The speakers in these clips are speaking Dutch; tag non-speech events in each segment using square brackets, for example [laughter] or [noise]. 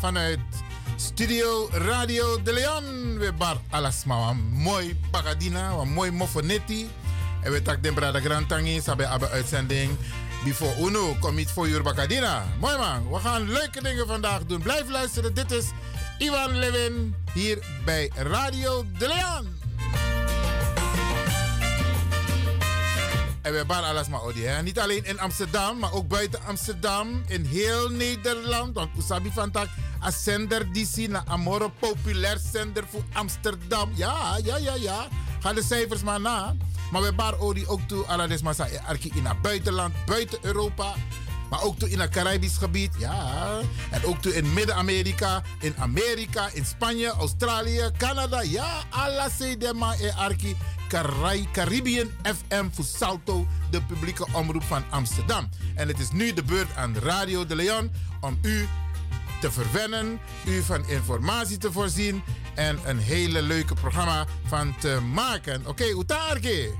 Vanuit Studio Radio De Leon. We bar alasma. Mooi pagadina, een mooi mofonetti. En we tak den brada grantangi, sabe abbe uitzending. Before Uno, commit voor uur bakadina. Mooi man, we gaan leuke dingen vandaag doen. Blijf luisteren, dit is Ivan Levin hier bij Radio De Leon. En we hebben alles maar. Niet alleen in Amsterdam, maar ook buiten Amsterdam. In heel Nederland. Want Usabi van Tak, een zender zien naar Amore populair zender voor Amsterdam. Ja, ja, ja, ja. Ga de cijfers maar na. Maar we audio ook toe. Alles maar in het buitenland, buiten Europa. Maar ook toe in het Caribisch gebied. Ja. En ook toe in Midden-Amerika, in Amerika, in Spanje, Australië, Canada. Ja, alla sedema e arki. Caribbean FM voor Salto, de publieke omroep van Amsterdam. En het is nu de beurt aan Radio de Leon om u te verwennen, u van informatie te voorzien en een hele leuke programma van te maken. Oké, okay, Utarke.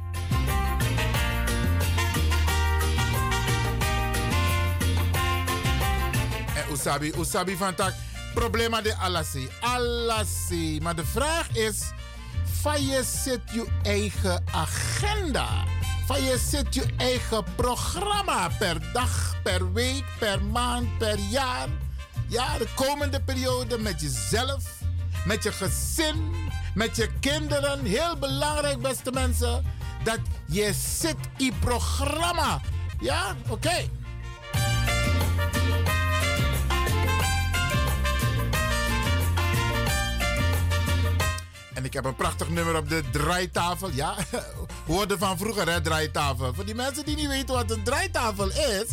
En Usabi, Usabi van tak, problema de alasi, alasi. Maar de vraag is van je zet je eigen agenda. Van je zet je eigen programma per dag, per week, per maand, per jaar. Ja, de komende periode met jezelf, met je gezin, met je kinderen. Heel belangrijk, beste mensen, dat je zit in programma. Ja, oké. En ik heb een prachtig nummer op de draaitafel. Ja, [laughs] woorden van vroeger, hè, draaitafel. Voor die mensen die niet weten wat een draaitafel is.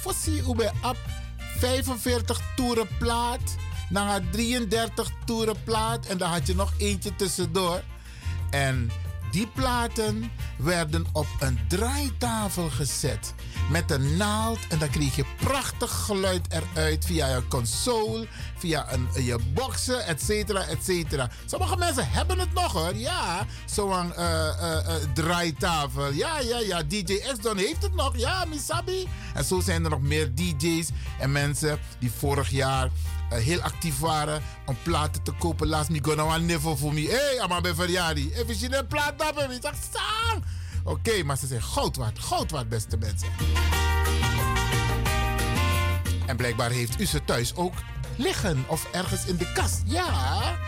Fossi Ube op 45 toeren plaat. Dan 33 toeren plaat. En dan had je nog eentje tussendoor. En die platen werden op een draaitafel gezet met een naald. En dan kreeg je prachtig geluid eruit via je console, via een, je boxen, et cetera, et cetera. Sommige mensen hebben het nog hoor. Ja, zo'n uh, draaitafel. Ja, ja, ja. DJ S-Don heeft het nog. Ja, Misabi. En zo zijn er nog meer DJ's en mensen die vorig jaar heel actief waren om platen te kopen. Laat me go niveau voor me. Hé, hey, maar bij verjaardag. Even zien een plaat dat Ik zeg, sang! Oké, maar ze zijn goud waard. Goud waard, beste mensen. En blijkbaar heeft u ze thuis ook liggen of ergens in de kast. Ja.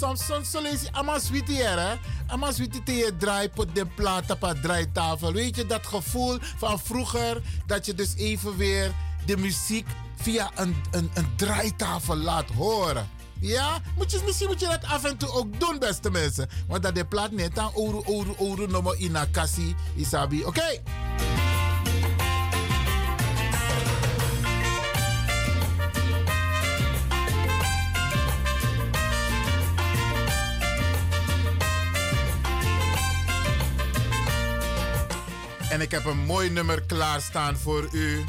Lees je allemaal sweetie hè. Allemaal sweetie te je draai, pot de plaat op een draaitafel. Weet je, dat gevoel van vroeger, dat je dus even weer de muziek via een, een, een draaitafel laat horen. Ja, moet je, misschien moet je dat af en toe ook doen, beste mensen. Want dat de plaat net aan oru, oru, oru, nomo ina kasi, isabi. Oké. En ik heb een mooi nummer klaarstaan voor u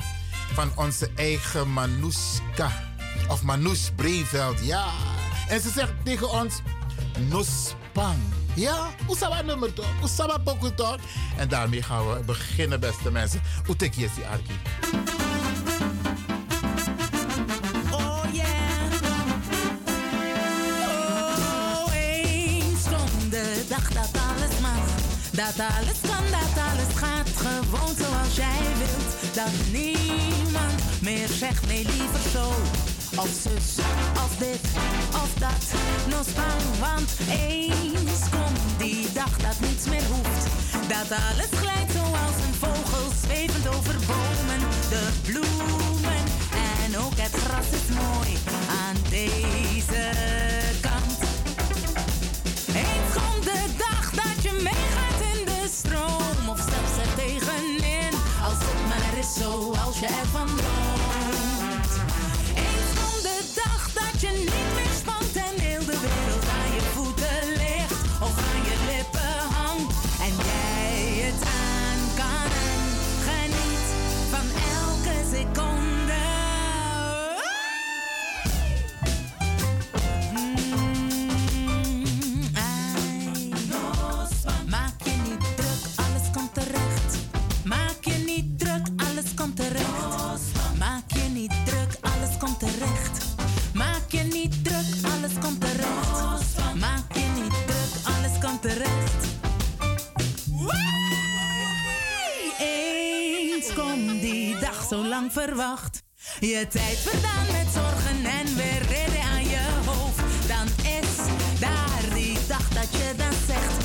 van onze eigen Manuska. Of Manus Breveld, ja. En ze zegt tegen ons, Nospang. Ja, dat nummer toch? Dat pokoe toch? En daarmee gaan we beginnen, beste mensen. Hoe tek je die Arki? Oh. Oh, dag dat. Dat alles kan, dat alles gaat gewoon zoals jij wilt. Dat niemand meer zegt nee liever zo. Of zus, of dit, of dat. No spang, want eens komt die dag dat niets meer hoeft. Dat alles glijdt zoals een vogel zwevend over bomen. De bloemen en ook het gras is mooi aan deze kant. Zoals je zo lang verwacht. Je tijd verdaan met zorgen en weer reden aan je hoofd. Dan is daar die dag dat je dan zegt,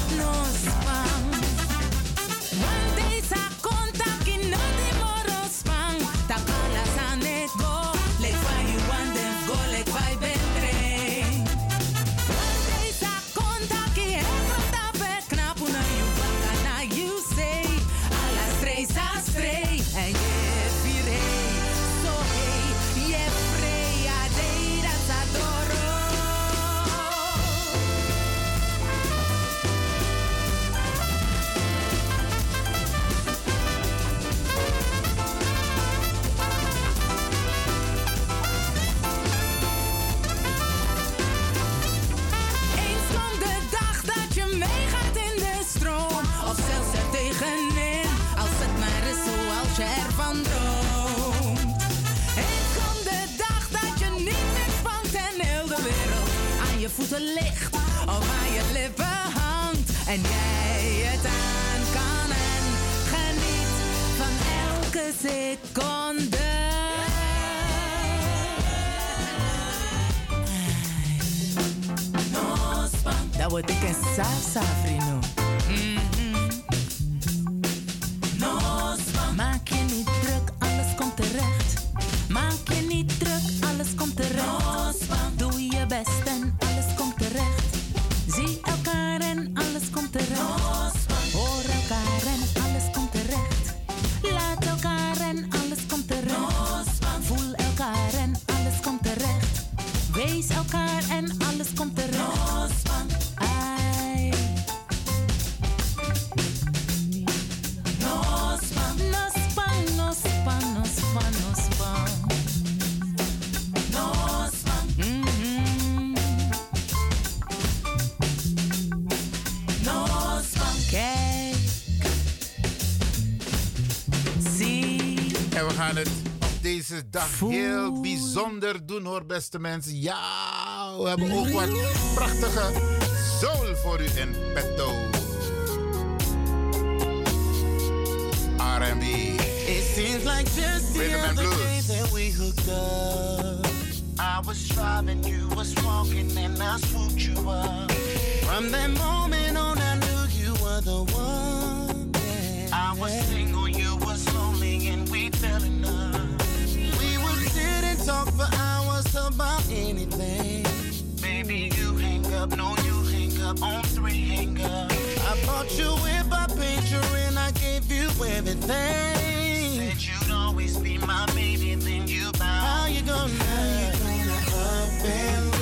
ligt. Of aan je lippen hangt. En jij het aan kan en geniet van elke seconde. Dat wordt ik een salsa, vriendo. Maak je niet druk, alles komt terecht. Maak je niet druk, alles komt terecht. Alles gaan het op deze dag heel bijzonder doen hoor, beste mensen. Ja, we hebben ook wat prachtige soul voor u in petto. R&B. It seems like just the Rhythm and other day blues. that we hooked up. I was driving, you was walking, and I swooped you up. From that moment on, I knew you were the one. I was single, you was and we telling us. We would sit and talk for hours about anything. Baby, you hang up, no, you hang up on three hang up. I bought you whip, I paid and I gave you everything. Said you'd always be my baby, then you bow. How you gonna, how you gonna up and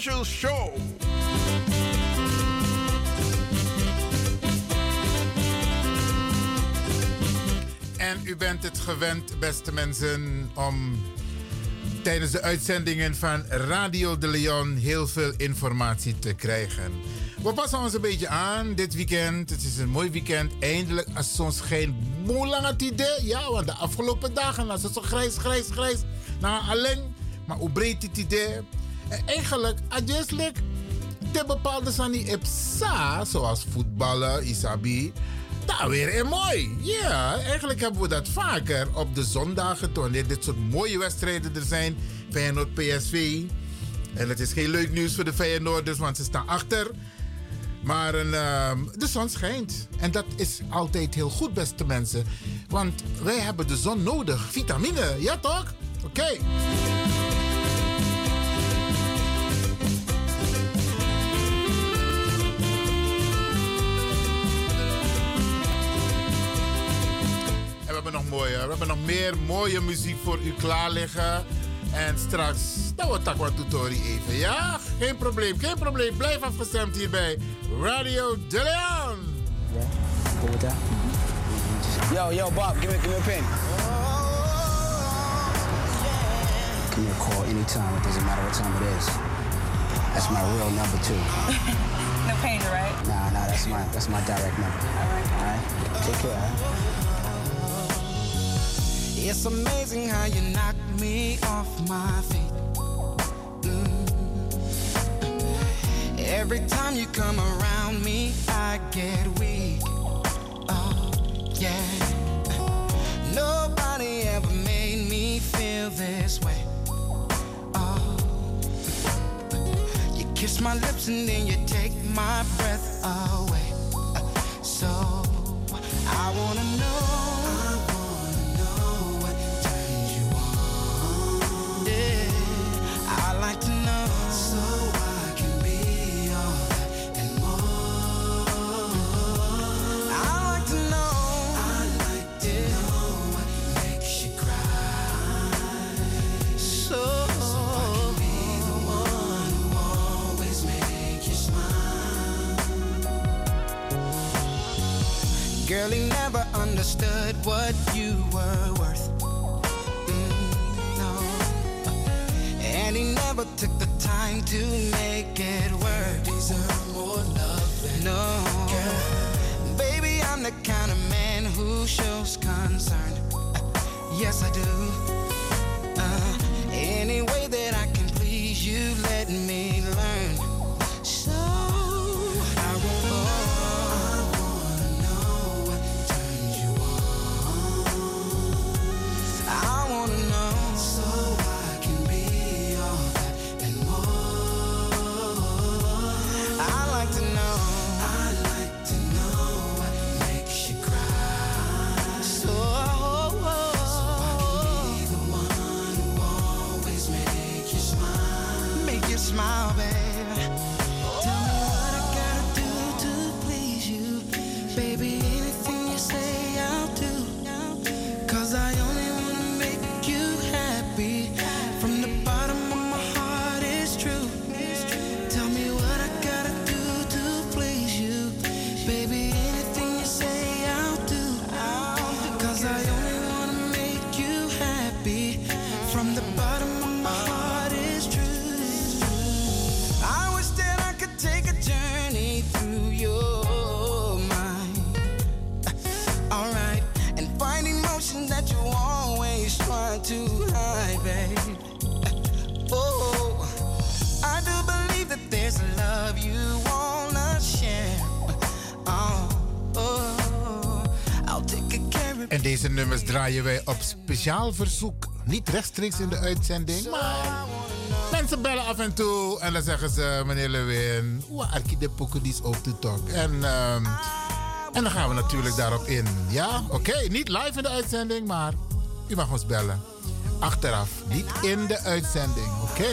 special show. En u bent het gewend, beste mensen, om tijdens de uitzendingen van Radio de Leon heel veel informatie te krijgen. We passen ons een beetje aan dit weekend. Het is een mooi weekend. Eindelijk, als ons geen schijnt, idee. Ja, want de afgelopen dagen was het zo grijs, grijs, grijs. Nou, alleen, maar hoe breed dit idee? En eigenlijk, adjustelijk, de bepaalde sani epsa, zoals voetballen, isabi, daar weer een mooi. Ja, eigenlijk hebben we dat vaker op de zondagen, wanneer dit soort mooie wedstrijden er zijn. Feyenoord PSV. En het is geen leuk nieuws voor de Feyenoorders, want ze staan achter. Maar een, ehm, de zon schijnt. En dat is altijd heel goed, beste mensen. Want wij hebben de zon nodig. Vitamine, ja toch? Oké. Meer mooie muziek voor u klaar liggen. En straks, dan wordt Takwa Tutori even. Ja, geen probleem, geen probleem. Blijf afgestemd hier bij Radio De Leon. Yeah, cool with that? Yo, yo, Bob, give me, give me a pen. Give me a call anytime. It doesn't matter what time it is. That's my real number too. [laughs] no pain, right? Nah, nah, that's my that's my direct number. All right, all right. Take care. Huh? It's amazing how you knock me off my feet. Mm. Every time you come around me, I get weak. Oh, yeah. Nobody ever made me feel this way. Oh, you kiss my lips and then you take my breath away. So I wanna know. What you were worth. Mm, no. And he never took the time to make it work. Deserve more love than no. Girl, baby, I'm the kind of man who shows concern. Yes, I do. Uh, any way that I can please you, let me draaien wij op speciaal verzoek. Niet rechtstreeks in de uitzending, maar mensen bellen af en toe en dan zeggen ze, meneer Lewin, hoe arki de poekedies op de talk. En, ehm, en dan gaan we natuurlijk daarop in. Ja, oké, niet live in de uitzending, maar u mag ons bellen. Achteraf, niet in de uitzending, oké.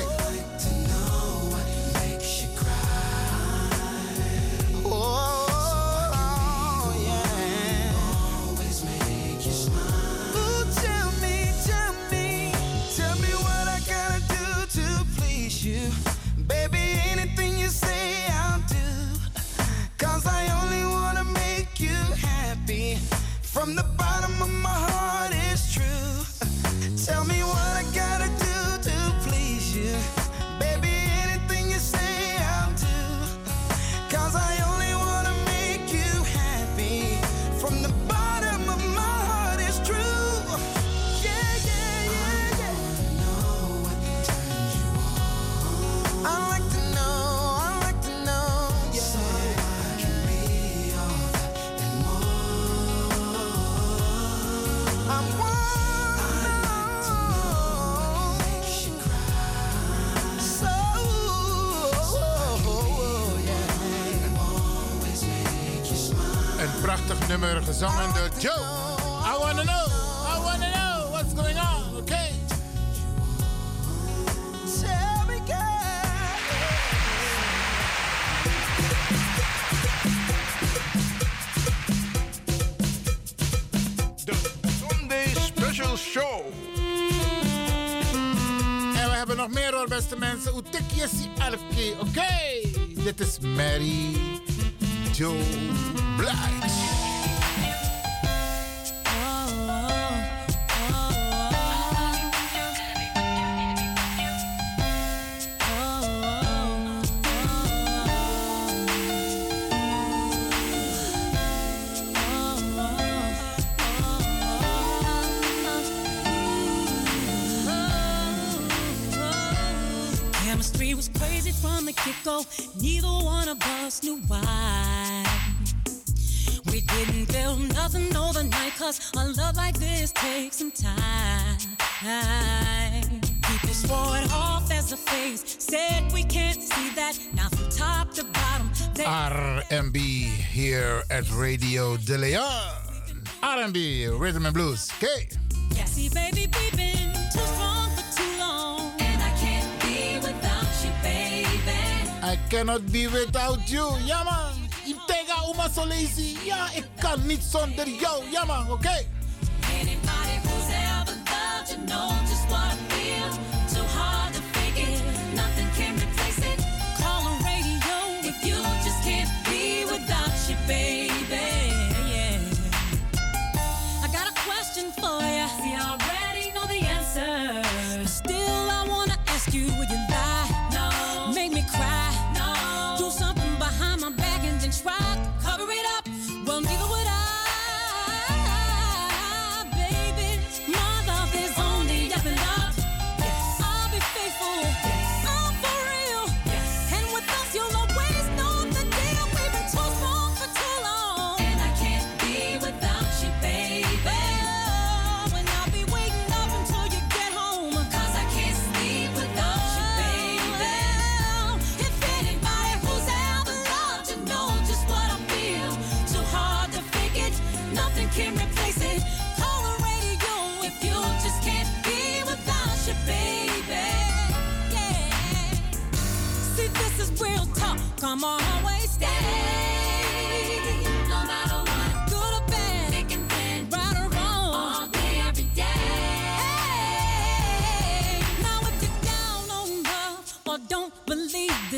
kinds. Said we can't see that now from top to bottom. RMB here at Radio De Leon. RMB, rhythm and blues. Okay. Yeah, see, baby, we've been too strong for too long. And I can't be without you, baby. I cannot be without you. Yeah. Intega uma solezi. Ja, I kan niet zonder jou. Ja, Okay.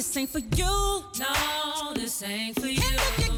this ain't for you. No, this ain't for you.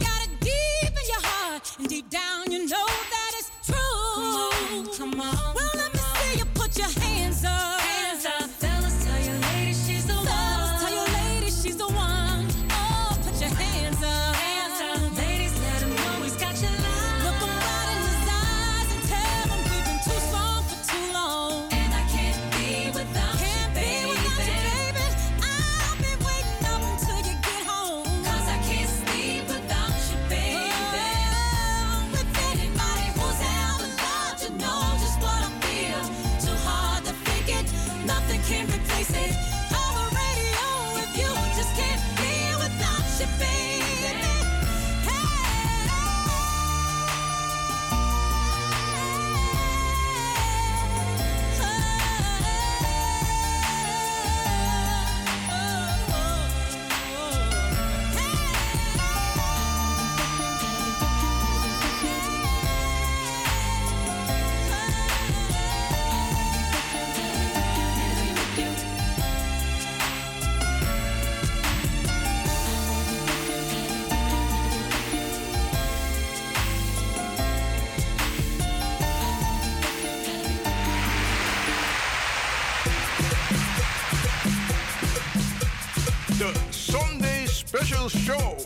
show.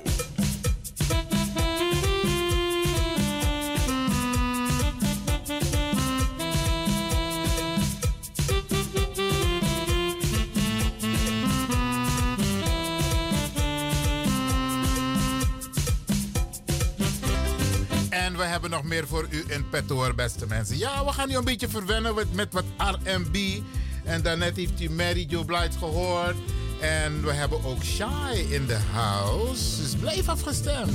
En we hebben nog meer voor u in petto beste mensen. Ja, we gaan u een beetje verwennen met, met wat R&B. En daarnet heeft u Mary Jo Blight gehoord. En we hebben ook Shy in the house. Dus blijf afgestemd.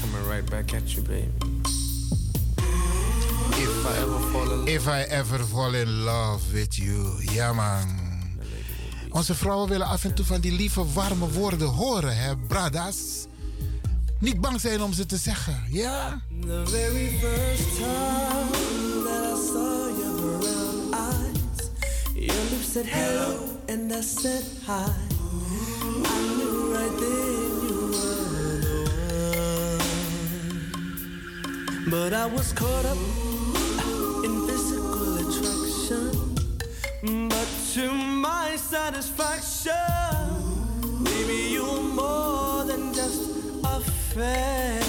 Coming right back at you, baby. If I ever fall in love. With you. Ja, man. Onze vrouwen willen af en toe van die lieve, warme woorden horen, hè, bradas? Niet bang zijn om ze te zeggen, ja? The very first time that I saw your brown eyes, your lips said hello and I said hi. I knew right then you were. But I was caught up in physical attraction. But to my satisfaction, a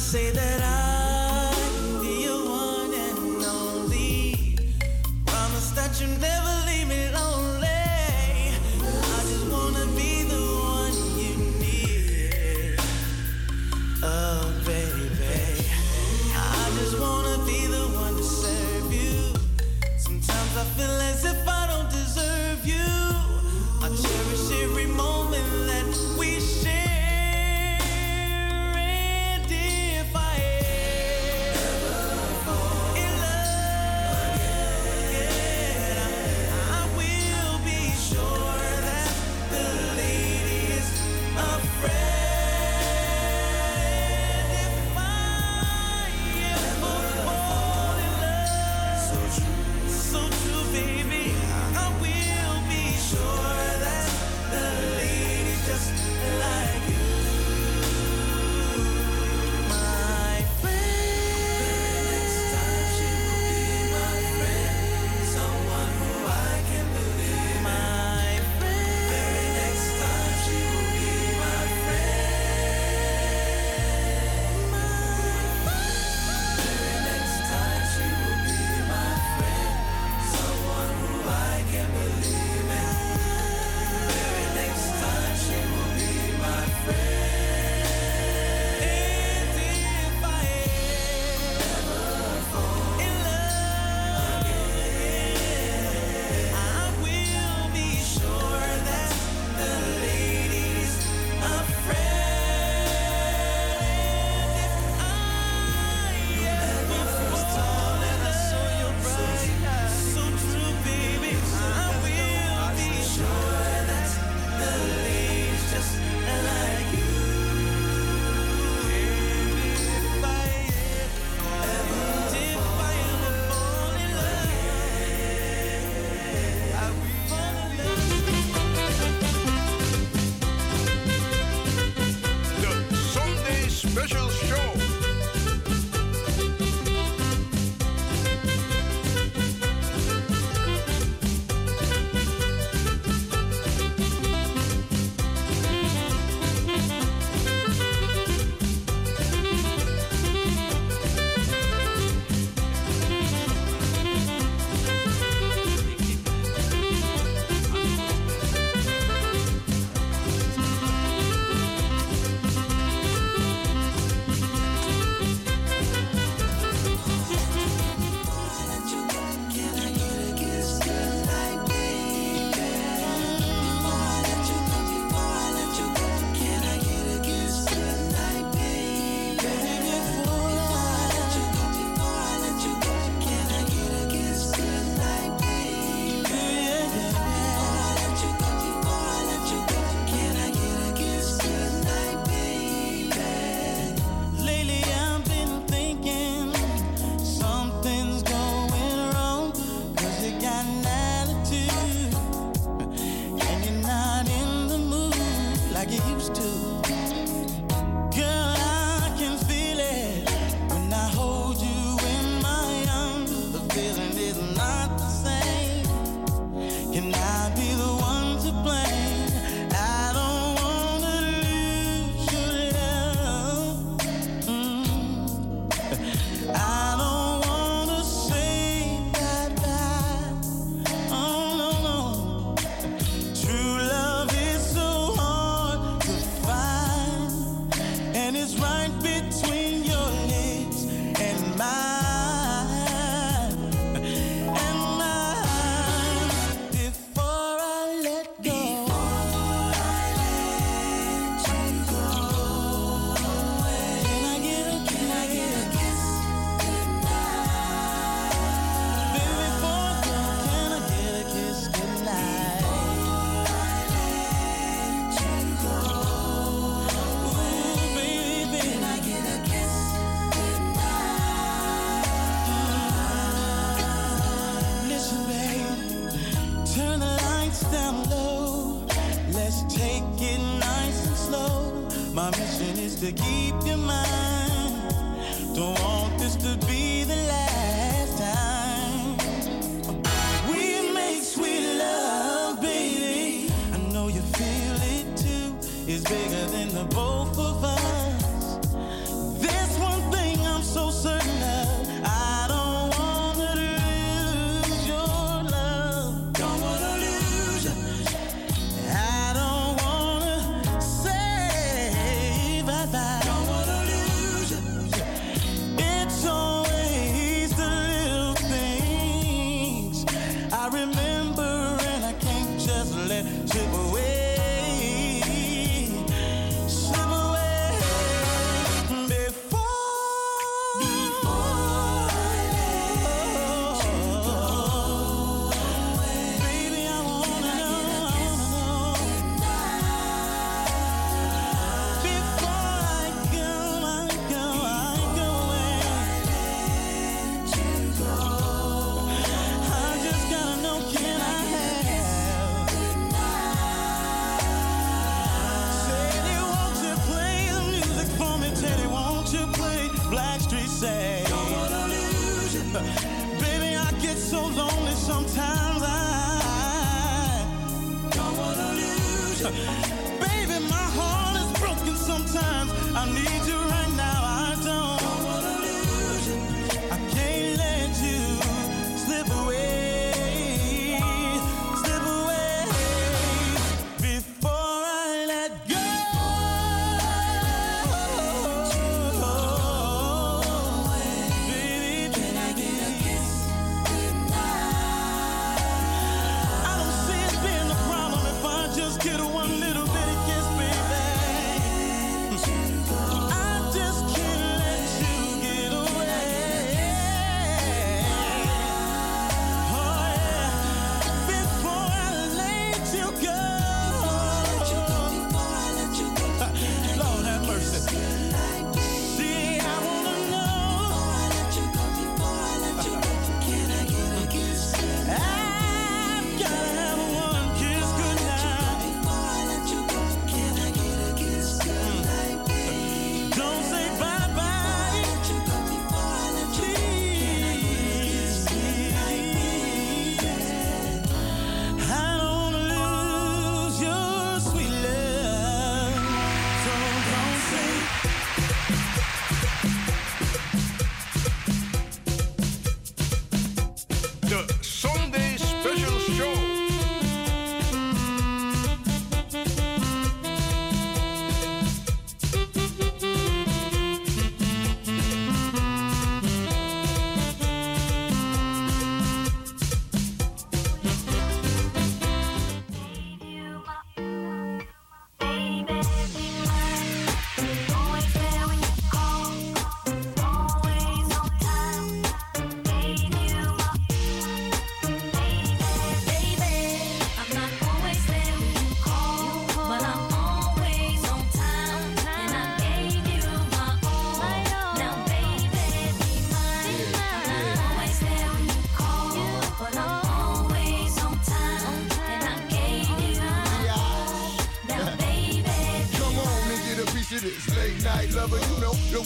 say that I to keep your mind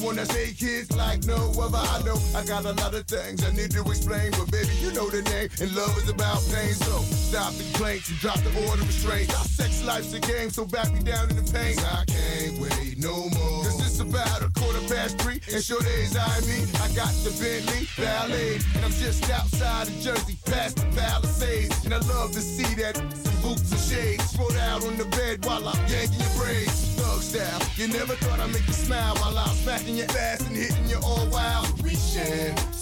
wanna say kids like no other. I know I got a lot of things I need to explain, but baby, you know the name, and love is about pain. So stop the complaints and drop the order restraint. Our sex life's a game, so back me down in the pain. I can't wait no more. Cause it's about a quarter past three, and sure days I mean, I got the Bentley Ballet, and I'm just outside of Jersey, past the Palisades, and I love to see that. Some boots and shades, rolled out on the bed while I'm yanking your braids thug style. You never thought I'd make you smile while I was smacking your ass and hitting you all wild. share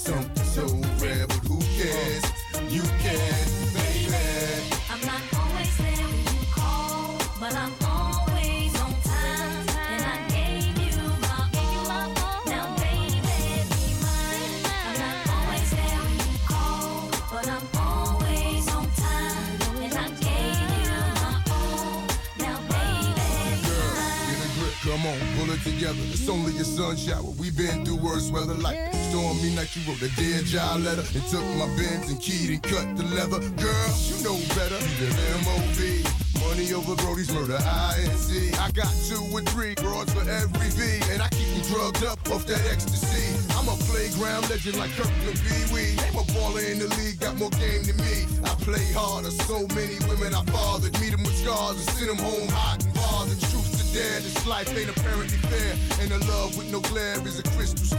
been weather like stormy night. You wrote a dear job letter and took my bins and keyed and cut the leather. Girl, you know better. Live M.O.B. Money over Brody's murder, INC. I got two or three broads for every V, and I keep you drugged up off that ecstasy. I'm a playground legend like Kirkland Pee Wee. Name a baller in the league, got more game than me. I play harder, so many women I fathered. Meet them with scars and send them home hot and bothered. Truth to dare, this life ain't apparently fair. And a love with no glare is a crystal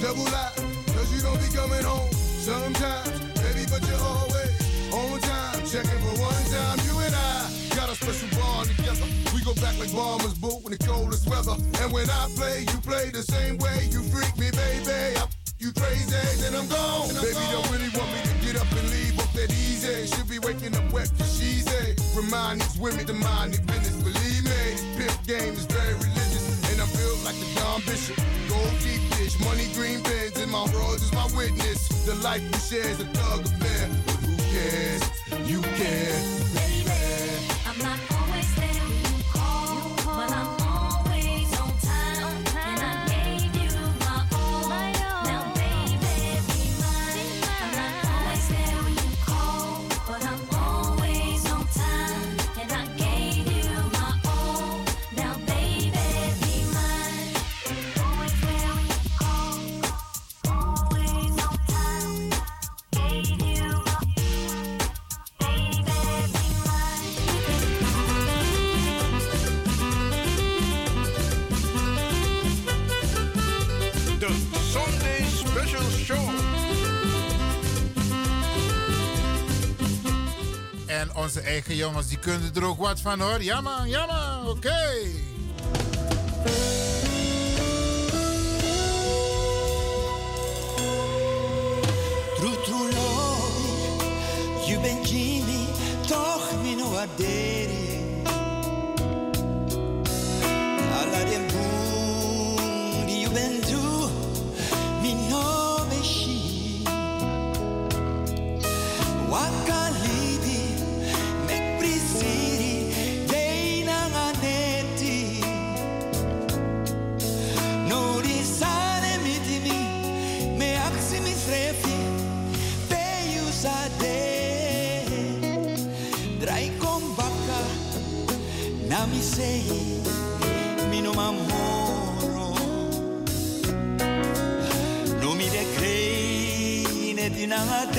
Double life, cause you don't be coming home. Sometimes, baby, but you're always on time. Checking for one time, you and I got a special bond together. We go back like bombers, boo, in the coldest weather. And when I play, you play the same way. You freak me, baby. I you crazy, then I'm gone. Baby, don't really want me to get up and leave off that easy. Should be waking up wet cause she's a remind these women to mind their business. Believe me, pimp game is very religious. And I feel like the Don Bishop. Gold deep dish, money green pens, and my bros is my witness. The life we share is a thug affair. But who cares? You care, eigen jongens, die kunnen er ook wat van hoor. Ja man, ja man, oké. True, true love, you bent Jimmy, toch min waardering. melody.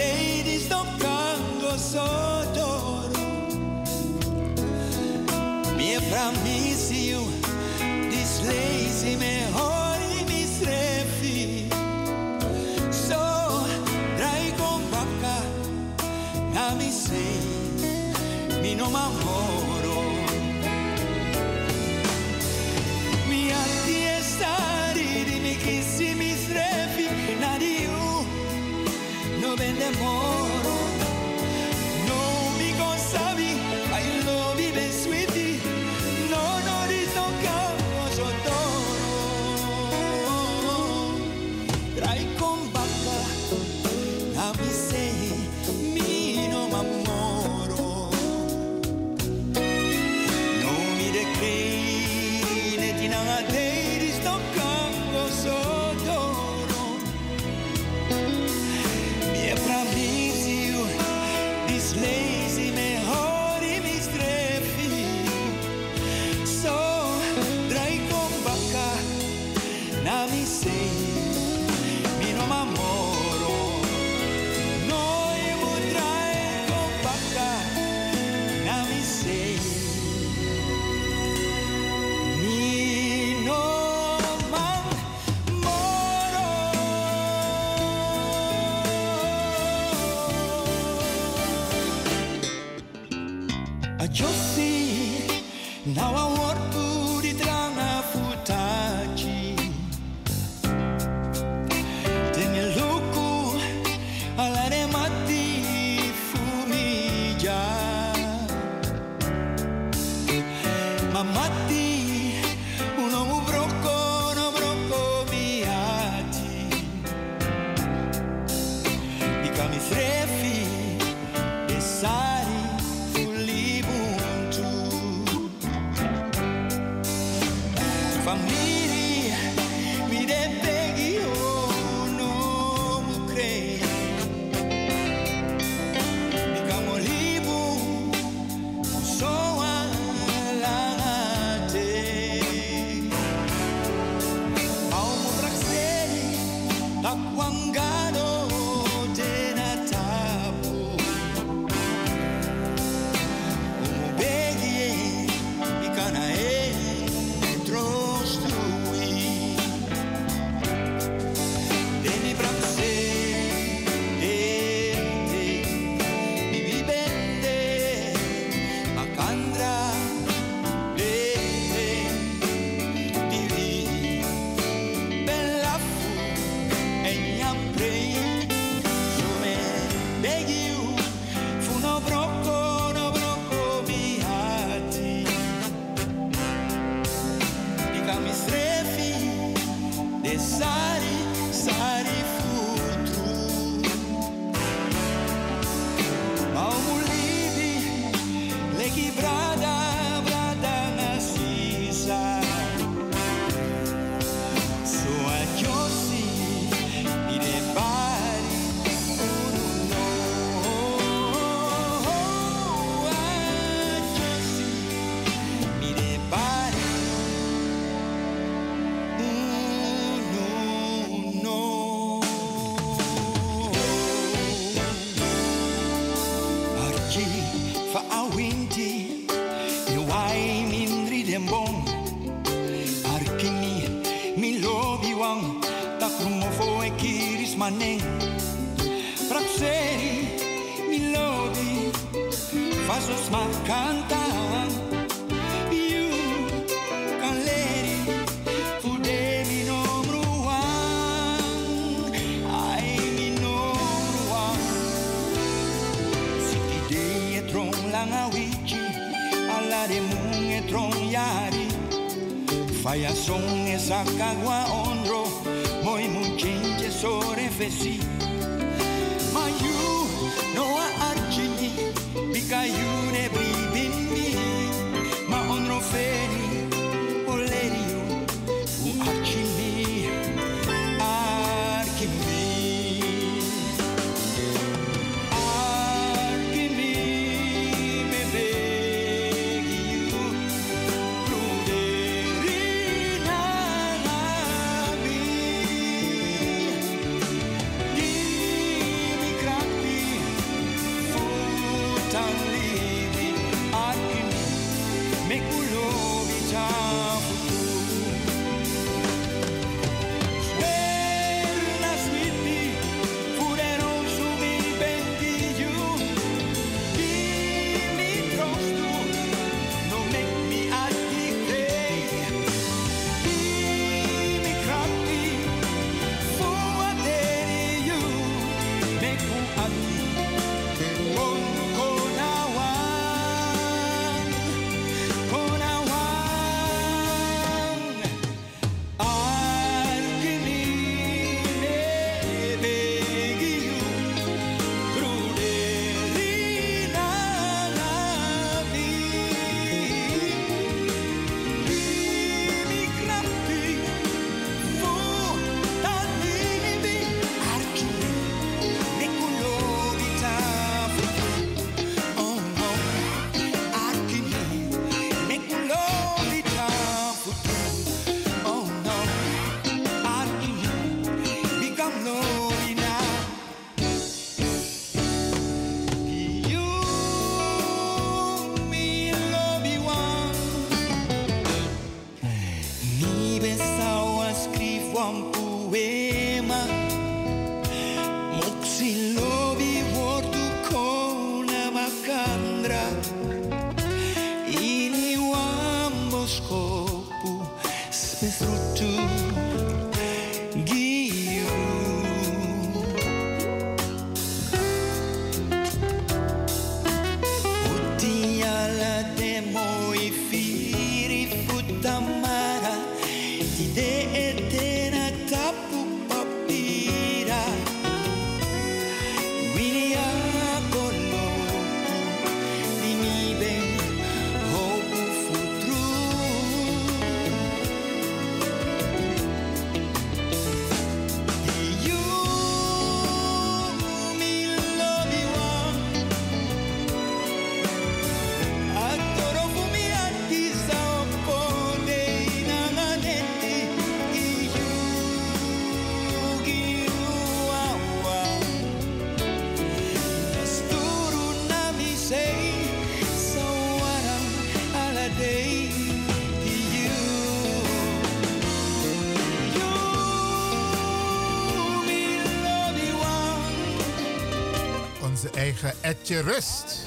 eigen Etje Rust.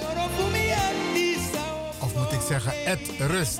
Of moet ik zeggen, et Rust.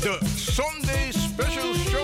de Sunday Special Show.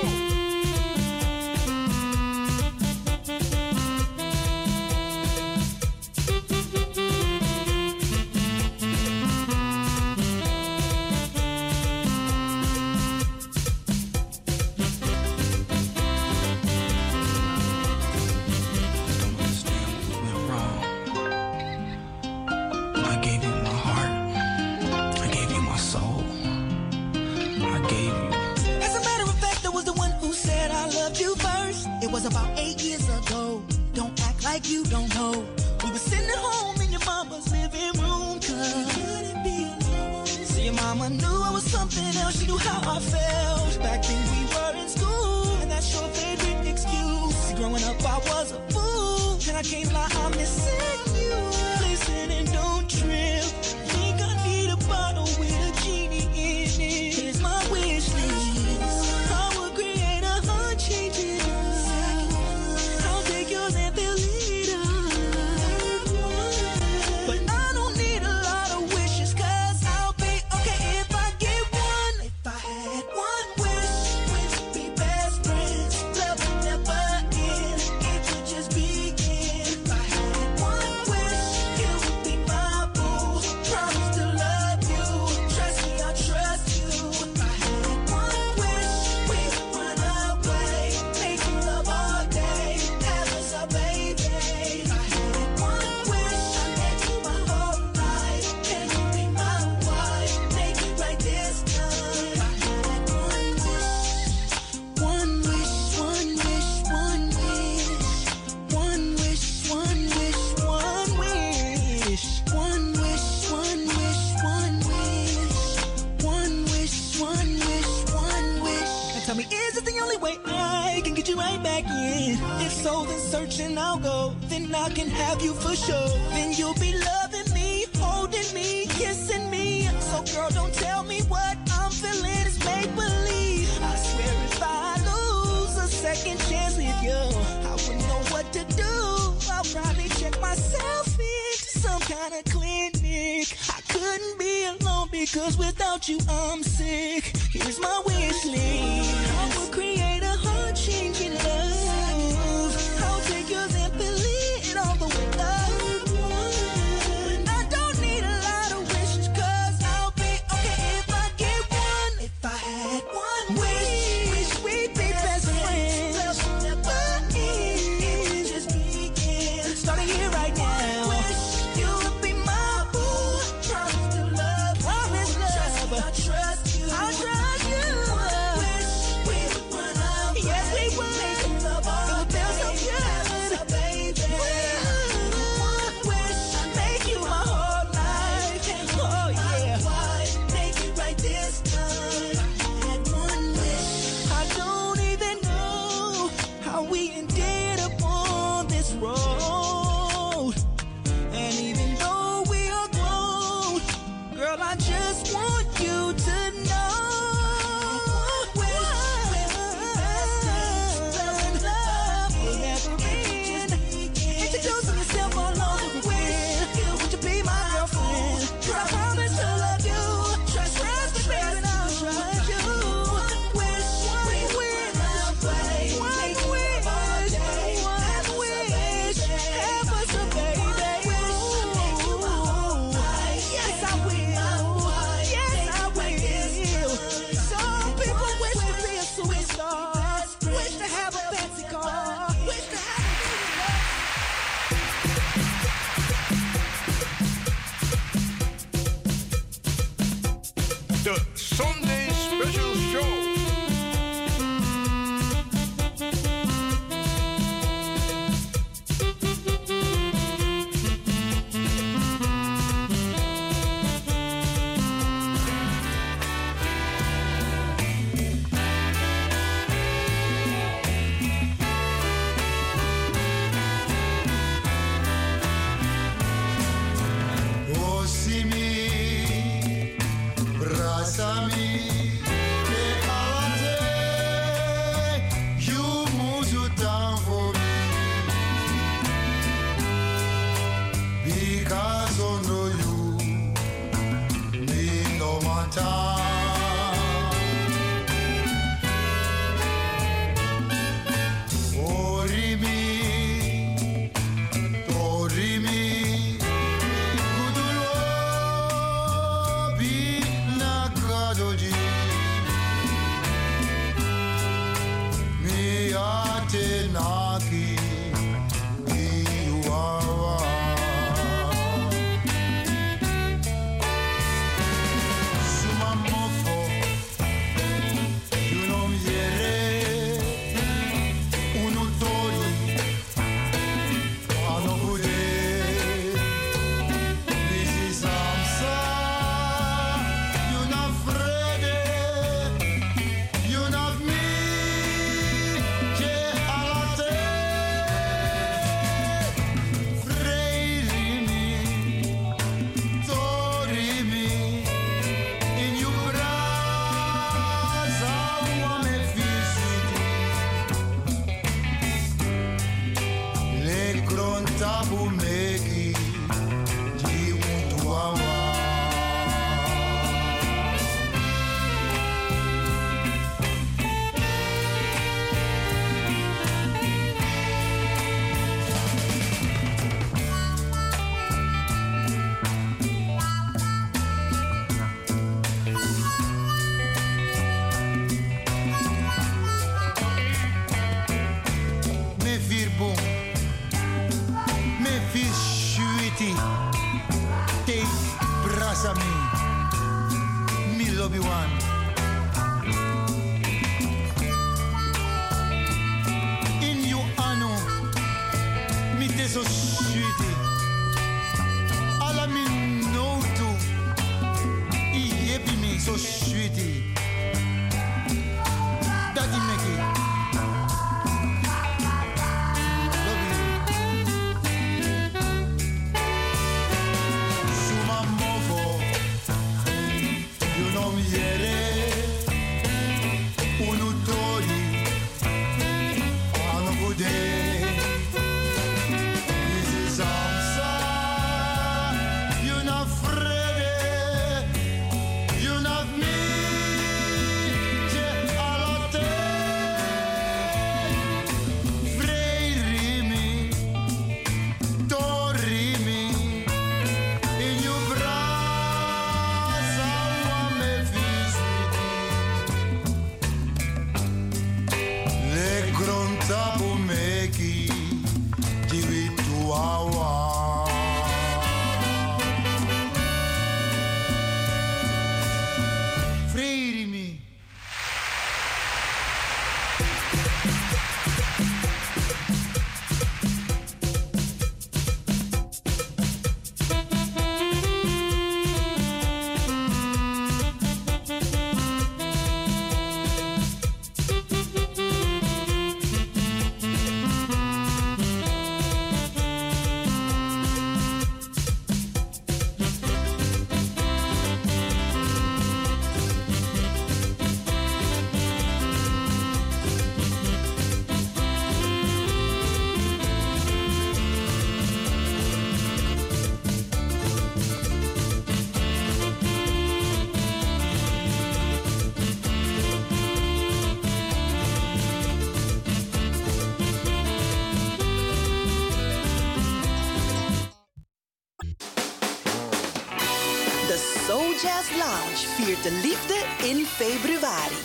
Viert de liefde in februari.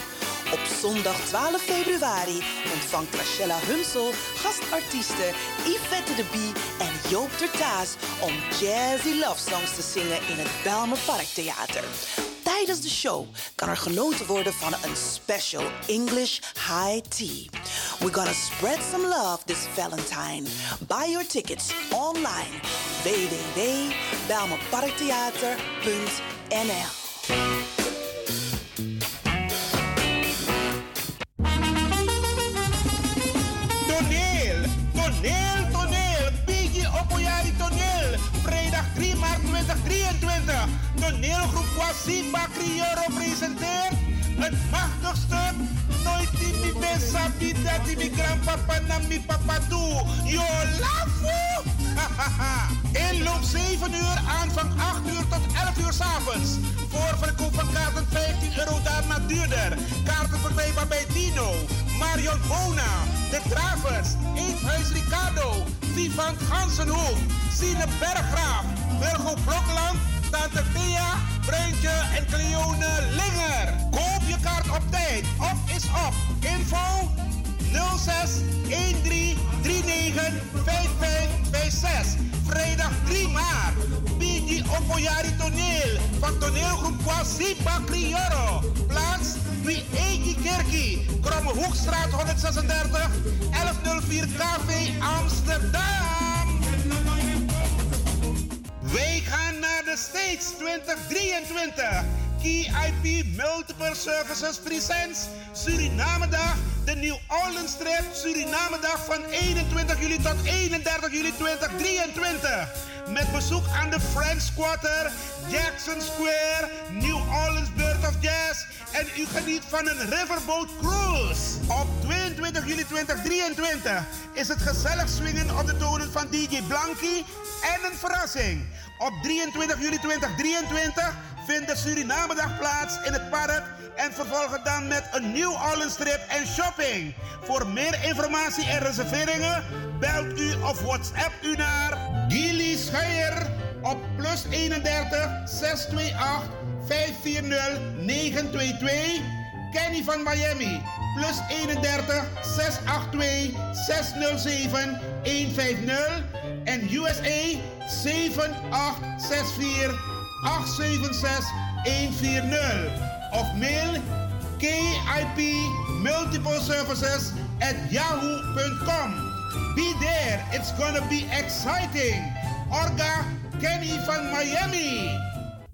Op zondag 12 februari ontvangt Rachella Hunsel gastartiesten Yvette de Bie en Joop ter Taas om jazzy love songs te zingen in het Belmer Parktheater. Tijdens de show kan er genoten worden van een special English high tea. We're gonna spread some love this Valentine. Buy your tickets online www.belmerparktheater.nl Bona, De Travers, Eethuis Ricardo, Vivant Gansenhoek, Sine Berggraaf, Wilgo Blokland, Tante Thea, Bruintje en Cleone Linger. Koop je kaart op tijd. Op is op. Info 06 13 39 5556. Vrijdag 3 maart. Bigi Opoyari Toneel van toneelgroep Kwasipa Crioro. Kerkie. Kromme Hoekstraat 136 1104 KV Amsterdam. Wij gaan naar de States 2023. KIP Multiple Services Presents Surinamedag, de New Orleans Trip Surinamedag van 21 juli tot 31 juli 2023. Met bezoek aan de French Quarter, Jackson Square, New en u geniet van een riverboat cruise. Op 22 juli 2023 is het gezellig swingen op de tonen van DJ Blanky en een verrassing. Op 23 juli 2023 vindt de Surinamedag plaats in het park en vervolgen dan met een Orleans trip en shopping. Voor meer informatie en reserveringen belt u of WhatsApp u naar Gilly Scheier op plus 31 628 540 922. Kenny van Miami plus 31 682 607 150 en USA 7864 876 140 of mail KIP Multiple Services at yahoo.com. Be there, it's gonna be exciting. Orga Kenny van Miami.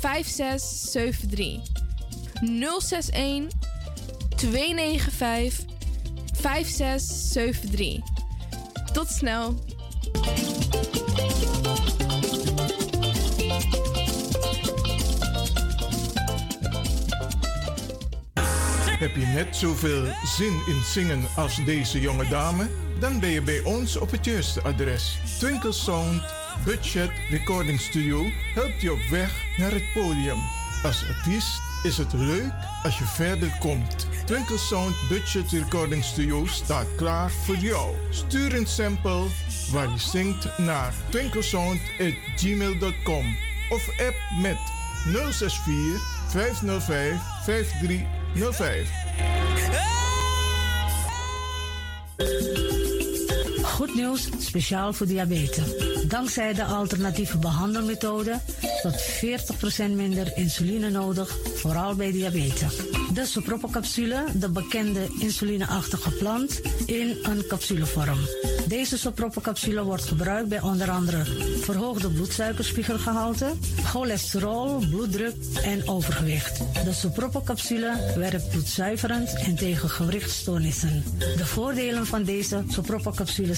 5673. 061 295 5673. Tot snel. Heb je net zoveel zin in zingen als deze jonge dame? Dan ben je bij ons op het juiste adres. Twinkle Budget Recording Studio helpt je op weg naar het podium. Als artiest is het leuk als je verder komt. Twinkle Sound Budget Recording Studio staat klaar voor jou. Stuur een sample waar je zingt naar twinklesound.gmail.com of app met 064 505 5305. Goed nieuws, speciaal voor diabetes. Dankzij de alternatieve behandelmethode tot 40% minder insuline nodig, vooral bij diabetes. De soproppencapsule, de bekende insulineachtige plant, in een capsulevorm. Deze soproppencapsule wordt gebruikt bij onder andere verhoogde bloedsuikerspiegelgehalte, cholesterol, bloeddruk en overgewicht. De soproppencapsule werkt bloedzuiverend en tegen gewrichtstoornissen. De voordelen van deze soproppencapsules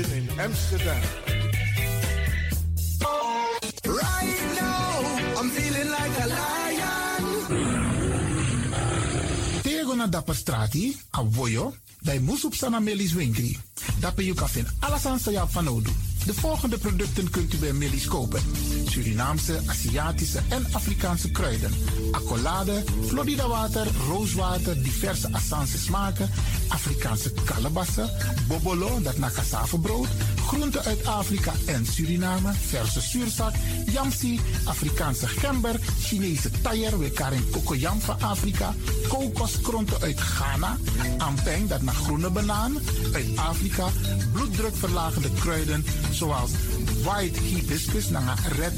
In Amsterdam. Right now, I'm feeling like a lion. Tego na dapper strati, a voyo, dai musup sana melis winkri. Dapper you kan alles aan sa van. De volgende producten kunt u bij Millie's kopen. Surinaamse, Aziatische en Afrikaanse kruiden. Accolade, Florida water, rooswater, diverse Assange smaken, Afrikaanse kalebassen, bobolo, dat na cassavebrood, groenten uit Afrika en Suriname, verse zuurzak, yamsi, Afrikaanse gember, Chinese taier, we karin kokoyam van Afrika, kokoskronten uit Ghana, ampeng, dat naar groene banaan, uit Afrika, bloeddrukverlagende kruiden zoals white hibiscus, naar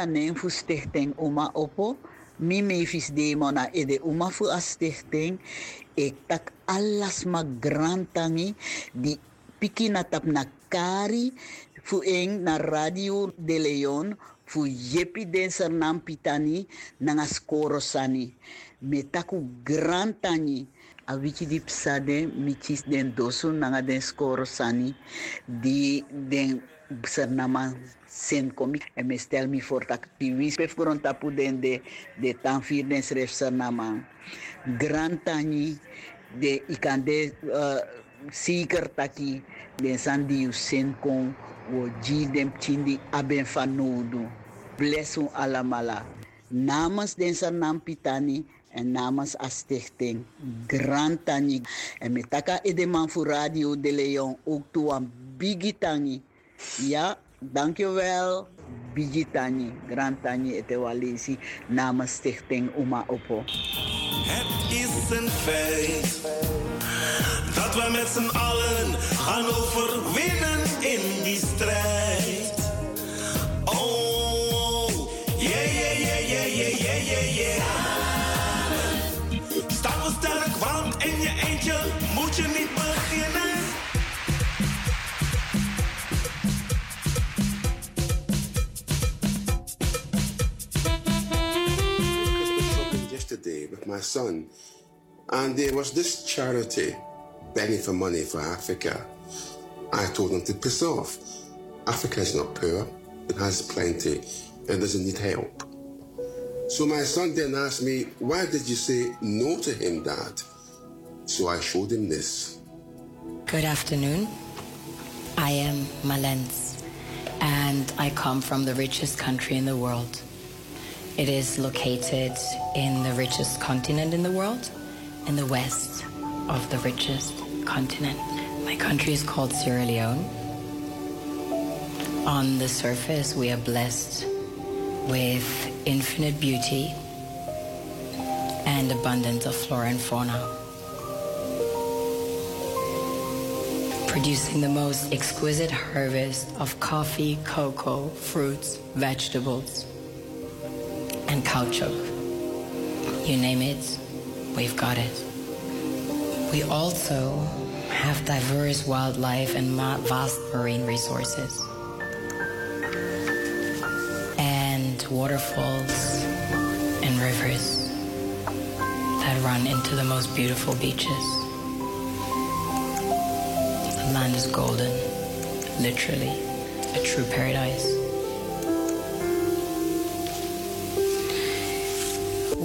Na na neng fu stichting Opo, mi mevis demo na ede Uma fu a stichting, ik tak alas magrantangi di piki na tap na kari fu eng na Radio de Leon fu yepi den sernam pitani nanga skoro sani. Me taku grantani a wiki di psade mi chis den dosu nanga den skoro sani di den sernama sen komi en me stel mi voor tak ti wis tapu den de de tan fir den grantani de ikande uh, taki den sandi u kon wo ji dem chindi aben fanodu blessu alamala. Namens den sernam pitani en namens a stichting Grand Tani. En met taka edeman voor Radio de Leon ook toe aan. Ja, dankjewel. Bigitani, Grand Tani etewalisi namens stichting Uma Oppo. Het is een feit dat we met z'n allen gaan overwinnen in die strijd. Oh, yeah, yeah, yeah, yeah, yeah, yeah, yeah, yeah. Staan sterk, want in je eentje moet je niet yesterday with my son, and there was this charity begging for money for Africa. I told him to piss off. Africa is not poor, it has plenty, and doesn't need help. So my son then asked me, Why did you say no to him, Dad? So I showed him this. Good afternoon. I am Malens, and I come from the richest country in the world. It is located in the richest continent in the world, in the west of the richest continent. My country is called Sierra Leone. On the surface, we are blessed with infinite beauty and abundance of flora and fauna. producing the most exquisite harvest of coffee, cocoa, fruits, vegetables, and caoutchouc. You name it, we've got it. We also have diverse wildlife and vast marine resources. And waterfalls and rivers that run into the most beautiful beaches. The land is golden, literally, a true paradise.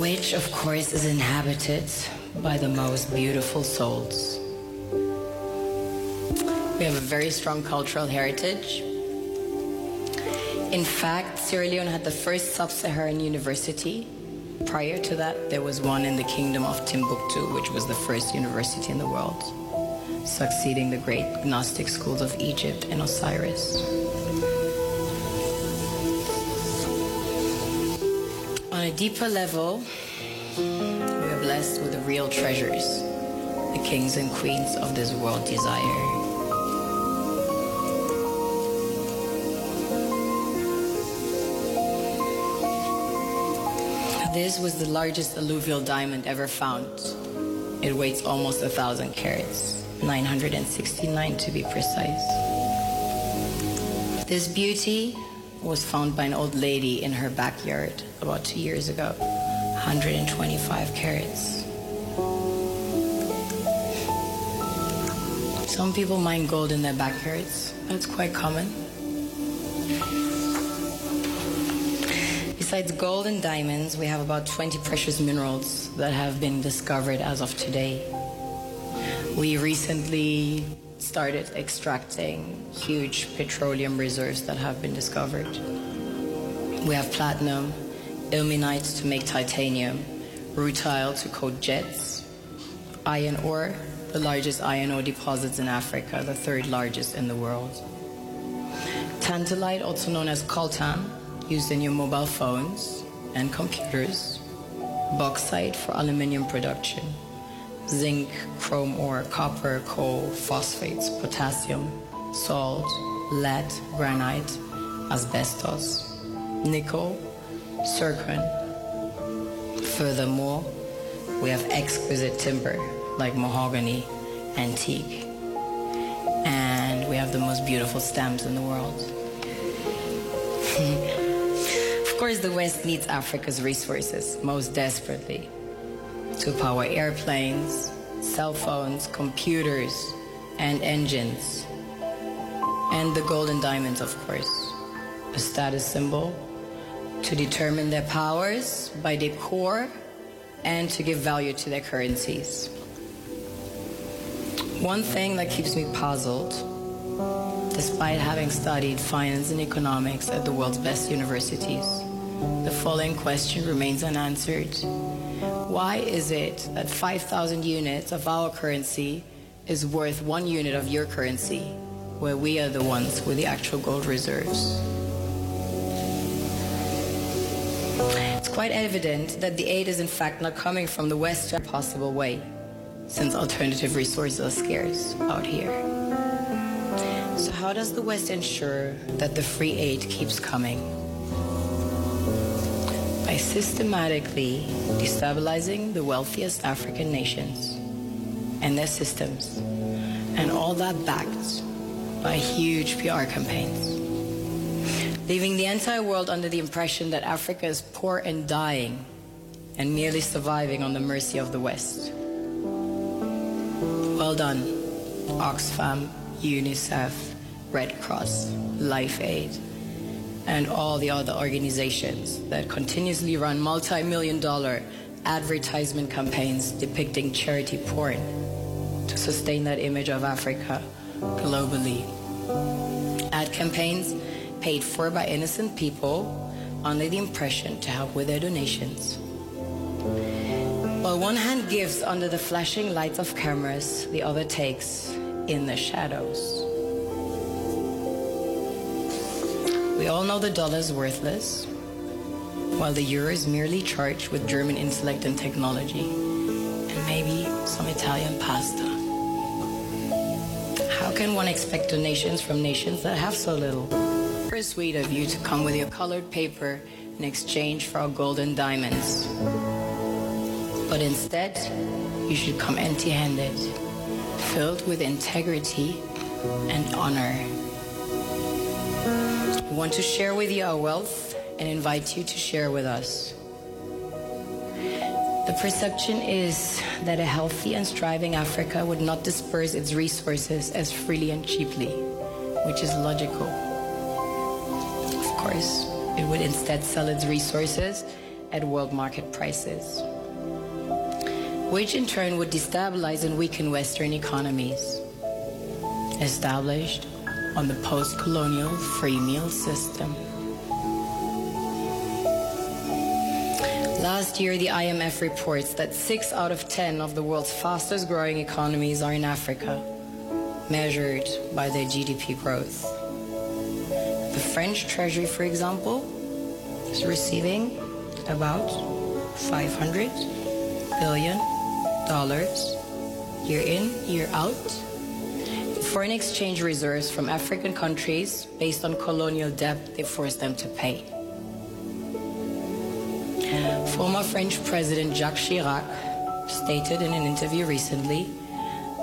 Which, of course, is inhabited by the most beautiful souls. We have a very strong cultural heritage. In fact, Sierra Leone had the first sub Saharan university. Prior to that, there was one in the kingdom of Timbuktu, which was the first university in the world, succeeding the great Gnostic schools of Egypt and Osiris. Deeper level, we are blessed with the real treasures the kings and queens of this world desire. This was the largest alluvial diamond ever found. It weighs almost a thousand carats, 969 to be precise. This beauty was found by an old lady in her backyard about two years ago, 125 carats. Some people mine gold in their backyards. That's quite common. Besides gold and diamonds, we have about 20 precious minerals that have been discovered as of today. We recently started extracting huge petroleum reserves that have been discovered. We have platinum, ilmenite to make titanium, rutile to coat jets, iron ore, the largest iron ore deposits in Africa, the third largest in the world. Tantalite, also known as coltan, used in your mobile phones and computers. Bauxite for aluminium production. Zinc, chrome ore, copper, coal, phosphates, potassium, salt, lead, granite, asbestos, nickel, zircon. Furthermore, we have exquisite timber like mahogany, antique. And we have the most beautiful stamps in the world. [laughs] of course, the West needs Africa's resources most desperately to power airplanes, cell phones, computers, and engines. And the gold and diamonds, of course, a status symbol to determine their powers by their core and to give value to their currencies. One thing that keeps me puzzled, despite having studied finance and economics at the world's best universities, the following question remains unanswered. Why is it that 5,000 units of our currency is worth one unit of your currency, where we are the ones with the actual gold reserves? It's quite evident that the aid is in fact not coming from the West in a possible way, since alternative resources are scarce out here. So, how does the West ensure that the free aid keeps coming? By systematically destabilizing the wealthiest African nations and their systems, and all that backed by huge PR campaigns leaving the entire world under the impression that Africa is poor and dying and merely surviving on the mercy of the West. Well done, Oxfam, UNICEF, Red Cross, Life Aid, and all the other organizations that continuously run multi million dollar advertisement campaigns depicting charity porn to sustain that image of Africa globally. Ad campaigns paid for by innocent people under the impression to help with their donations. While one hand gives under the flashing lights of cameras, the other takes in the shadows. We all know the dollar is worthless, while the euro is merely charged with German intellect and technology, and maybe some Italian pasta. How can one expect donations from nations that have so little? Persuade of you to come with your colored paper in exchange for our golden diamonds. But instead, you should come empty handed, filled with integrity and honor. We want to share with you our wealth and invite you to share with us. The perception is that a healthy and striving Africa would not disperse its resources as freely and cheaply, which is logical. Of course, it would instead sell its resources at world market prices, which in turn would destabilize and weaken Western economies established on the post colonial free meal system. Last year, the IMF reports that six out of 10 of the world's fastest growing economies are in Africa, measured by their GDP growth. The French Treasury, for example, is receiving about 500 billion dollars year in, year out foreign exchange reserves from African countries based on colonial debt they forced them to pay. Former French President Jacques Chirac stated in an interview recently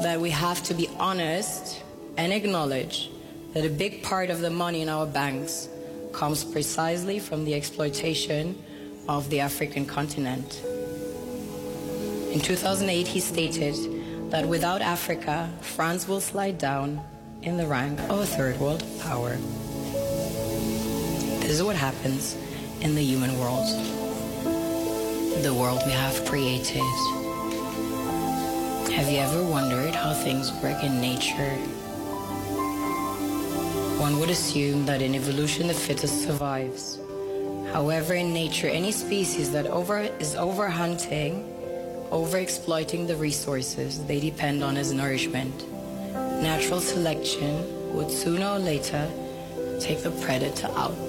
that we have to be honest and acknowledge that a big part of the money in our banks comes precisely from the exploitation of the African continent. In 2008, he stated that without Africa, France will slide down in the rank of a third world power. This is what happens in the human world, the world we have created. Have you ever wondered how things work in nature? One would assume that in evolution the fittest survives. However, in nature, any species that over is overhunting, overexploiting the resources they depend on as nourishment, natural selection would sooner or later take the predator out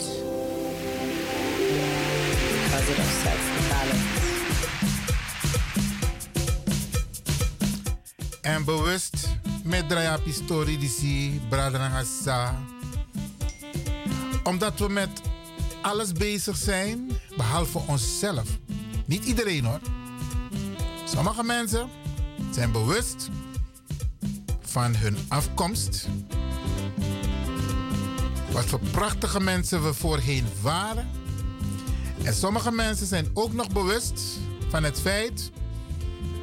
because it upsets the balance. En bewust met draaien pistori die si. Omdat we met alles bezig zijn, behalve onszelf. Niet iedereen hoor. Sommige mensen zijn bewust van hun afkomst. Wat voor prachtige mensen we voorheen waren. En sommige mensen zijn ook nog bewust van het feit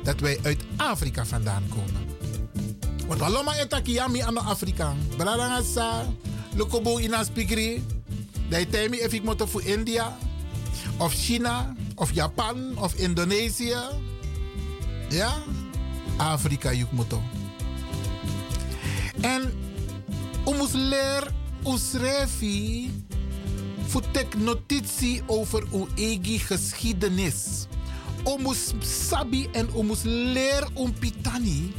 dat wij uit Afrika vandaan komen. Want allemaal etaki yami aan de Afrika. Bradangasa, lokobo ina spikri. Dat temi if ik moet voor India, of China, of Japan, of Indonesië. Ja, Afrika juk moto. En we moeten leren hoe schrijven voor tek notitie over uw eigen geschiedenis. Moeten sabi en moeten leren om pitani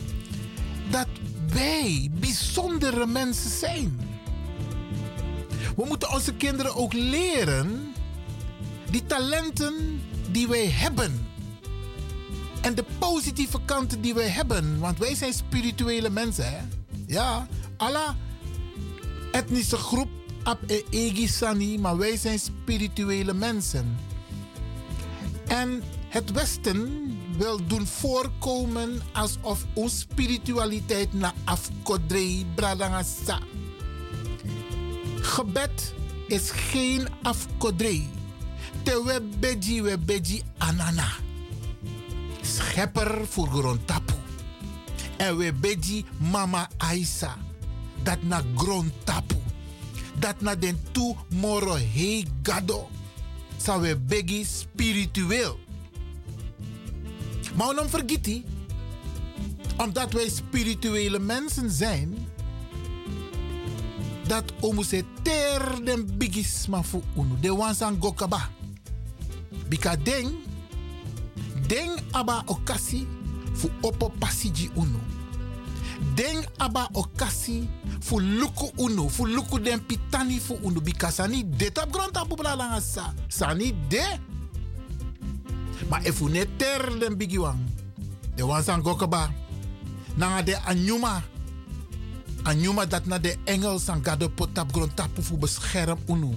dat wij bijzondere mensen zijn. We moeten onze kinderen ook leren die talenten die wij hebben. En de positieve kanten die wij hebben. Want wij zijn spirituele mensen. Hè? Ja, alle etnische groep ab e egi sani, maar wij zijn spirituele mensen. En het Westen wil doen voorkomen alsof onze spiritualiteit na afkodrei bradangasa. Gebed is geen afkodrei. Te we beji we anana. Schepper voor grondtapu. En we beji mama Aisa. Dat na grondtapu. Dat na den tu moro he gado. Sa we begi spiritueel. Maar vergiet hij, omdat wij spirituele mensen zijn, dat we ter den bigisma fu unu. De wansan gokaba. Bika deng, deng aba okasi fu opo pasiji unu. Deng aba okasi fu luku unu, fu luku den pitani fu unu. Bika sani de tap grond tapu blalanga sa. Sani de. If we net ter den bigiwang, de wansan gokaba, nanga de anyuma, anyuma dat na de Engels aan gado potap grond tapu fu bescherm unu.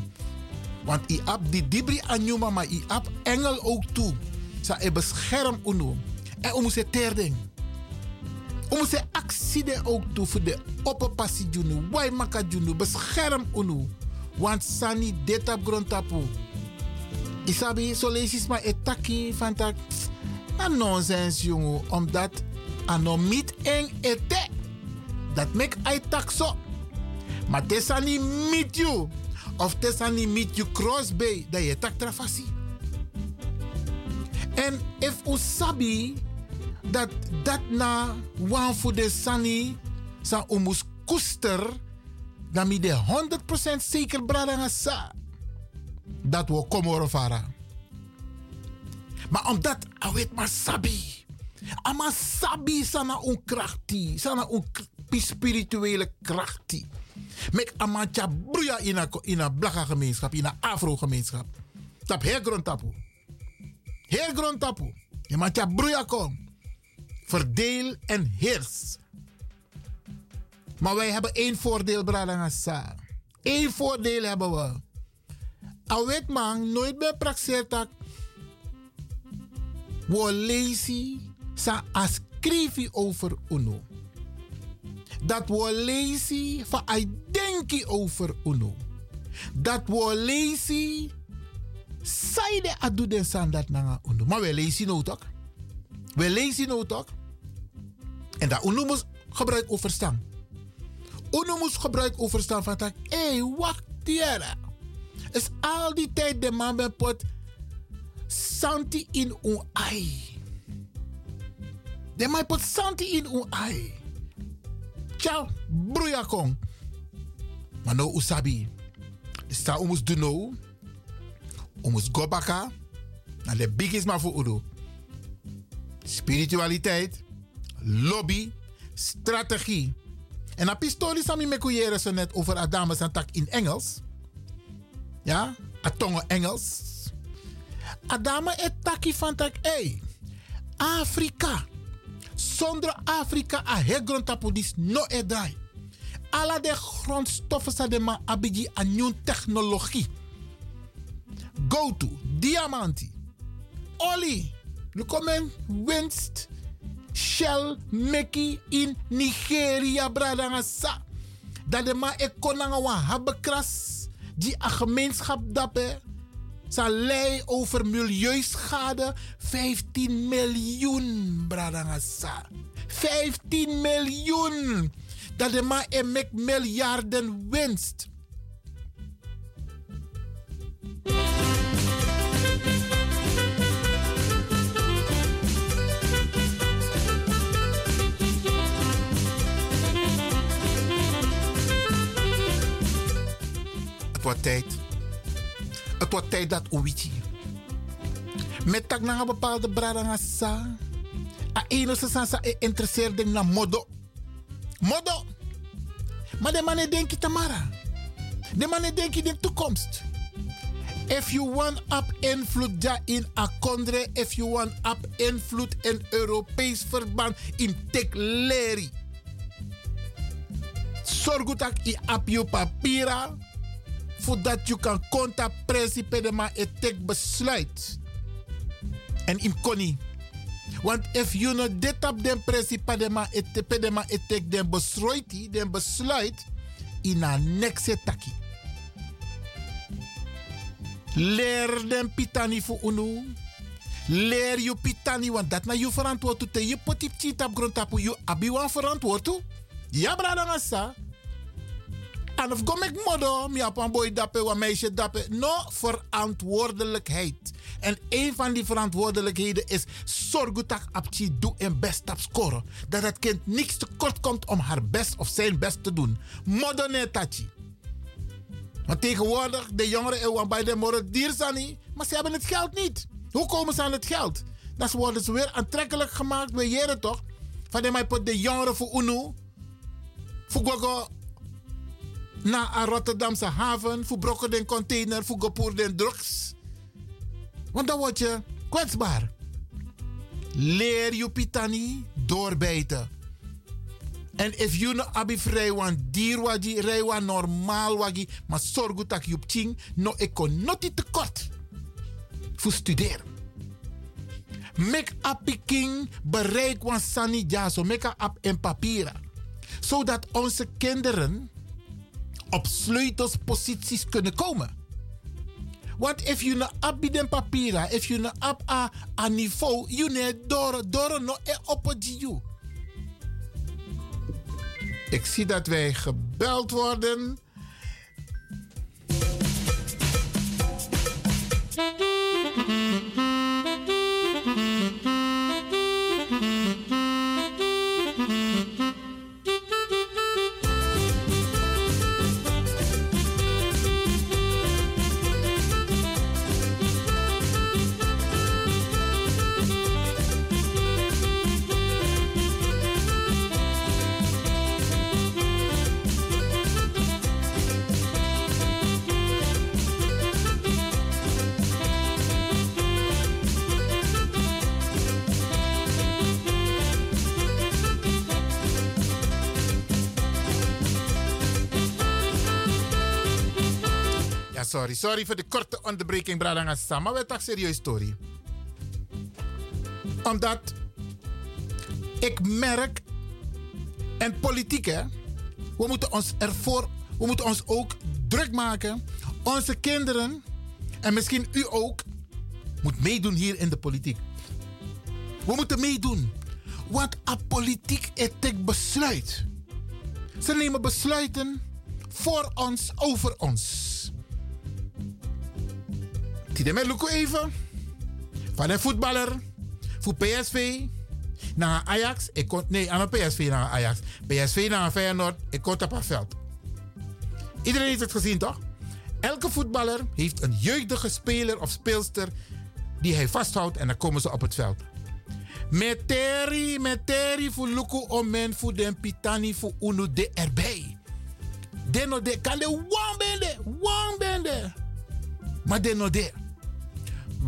Want i ap di dibri anyuma, maar i ap engel ook toe. Sa e bescherm unu. En we moeten ter ding. We moeten actie ook toe voor de opperpassie junu, wai maka junu, bescherm unu. Want sani detap grond tapu. Isabi, so lees maar etaki van tak. Na nonsens, jongen. Omdat anomit eng ete. Dat mek ai tak so. Maar tesani meet you. Of tesani meet you cross bay. Dat je tak trafasi. En if usabi dat dat na wan voor de sani sa umus kuster dan mi de 100% zeker brada sa dat we komoro fara. Maar omdat awet maar sabi. Ama sabi sana un krachti, sana un spirituele krachti. Mek amacha bruya in a, in a blaka gemeenschap, in afro gemeenschap. Tap heel grond tapu. Heel grond tapu. Je bruya kom. Verdeel en heers. Maar wij hebben één voordeel, Bradangasa. Eén voordeel hebben we. Awet man, nooit meer praxeert dat. wo lazy sa ascrivi over uno. Dat lazy fa ai denki over uno. Dat wo lazy saide adu den san dat nanga uno. Maar we lazy no toch? We lazy no toch? En dat uno moest gebruik overstaan. Uno moest gebruik overstaan van tak. Hé, hey, wacht hier. Is al die tijd de man ben pot santi in un ai. De man pot santi in un ai. Ciao, broeia kong. Maar no usabi. Sta umus do no. Umus go baka. Na de biggest man voor udo. Spiritualiteit, lobby, strategie. En op historie sami me zo net over Adamus en tak in Engels. Ja, a tongo Engels. Adama et taki van tak, hey, Afrika. Zonder Afrika a hegrond tapodis no e draai. Alla de grondstoffen sa de ma abigi technologie. Go to, diamanti, olie, lukomen winst, Shell meki in Nigeria bradanga sa. Dat de ma ekonanga wa habekras die a gemeenschap. Sa lei over milieuschade 15 miljoen bradanga sa. 15 miljoen. Dat de ma e mek miljarden winst. Het wordt tijd. Het wordt tijd dat Owichi. Met tak na een bepaalde bradanga sa. A ene sa sa e interesseert ding na modo. Modo. Maar de mannen denken Tamara. De mannen denken de toekomst. If you want up invloed in a kondre, if you want up invloed in Europees verband in tek. Zorg dat i op je papira voordat je kan conta principe de ma etek besluit. En in. Want if you no dit op den principe de ma etek de ma etek den besluit, den besluit in a nexe taki. Leer den pitani voor unu. Leer je pitani, want dat na je verantwoord te je potip chitap grond tapu je abi wan verantwoord. Ja, brada ngasa. En of kom ik modo, mi een boy dappen, een meisje dappen. No, verantwoordelijkheid. En een van die verantwoordelijkheden is zorg dat Apchi doe en best op scoren. Dat het kind niks tekort komt om haar best of zijn best te doen. Modo ne tachi. Maar tegenwoordig, de jongeren bij de morgen diersani, maar ze hebben het geld niet. Hoe komen ze aan het geld? Dat worden ze weer aantrekkelijk gemaakt, we jaren toch? Van de mij de jongeren voor UNO, voor gogo naar Rotterdamse haven, voor brokken den container, voor gopoer den drugs. Want dan word je kwetsbaar. Leer je pitani doorbijten. En if you no abi vrij wan dier wagi, wan normaal wagi, maar dat je op ting no econotie tekort. Voor studeren. Make up king bereik wan sani jaso, make up en papieren. Zodat onze kinderen op sleutelsposities kunnen komen. Want if you no abi den papieren, if you no ab a, a niveau, you ne door, door no e op you. Ik zie dat wij gebeld worden. Sorry. Sorry voor de korte onderbreking, Bradanga Maar we toch serieus story. Omdat ik merk, en politiek hè, we moeten ons ervoor, we moeten ons ook druk maken. Onze kinderen, en misschien u ook, moet meedoen hier in de politiek. We moeten meedoen. Want a politiek etik besluit. Ze nemen besluiten voor ons, over ons. Tideme Luko even. Van een voetballer. Voor PSV. Naar Ajax. Ik kon, nee, aan PSV naar Ajax. PSV naar Feyenoord. Ik kon op het veld. Iedereen heeft het gezien, toch? Elke voetballer heeft een jeugdige speler of speelster die hij vasthoudt en dan komen ze op het veld. Meteri, meteri voor Luku omen voor den pitani voor uno de erbij. Deno de kan de one bende, one bende. Maar deno de.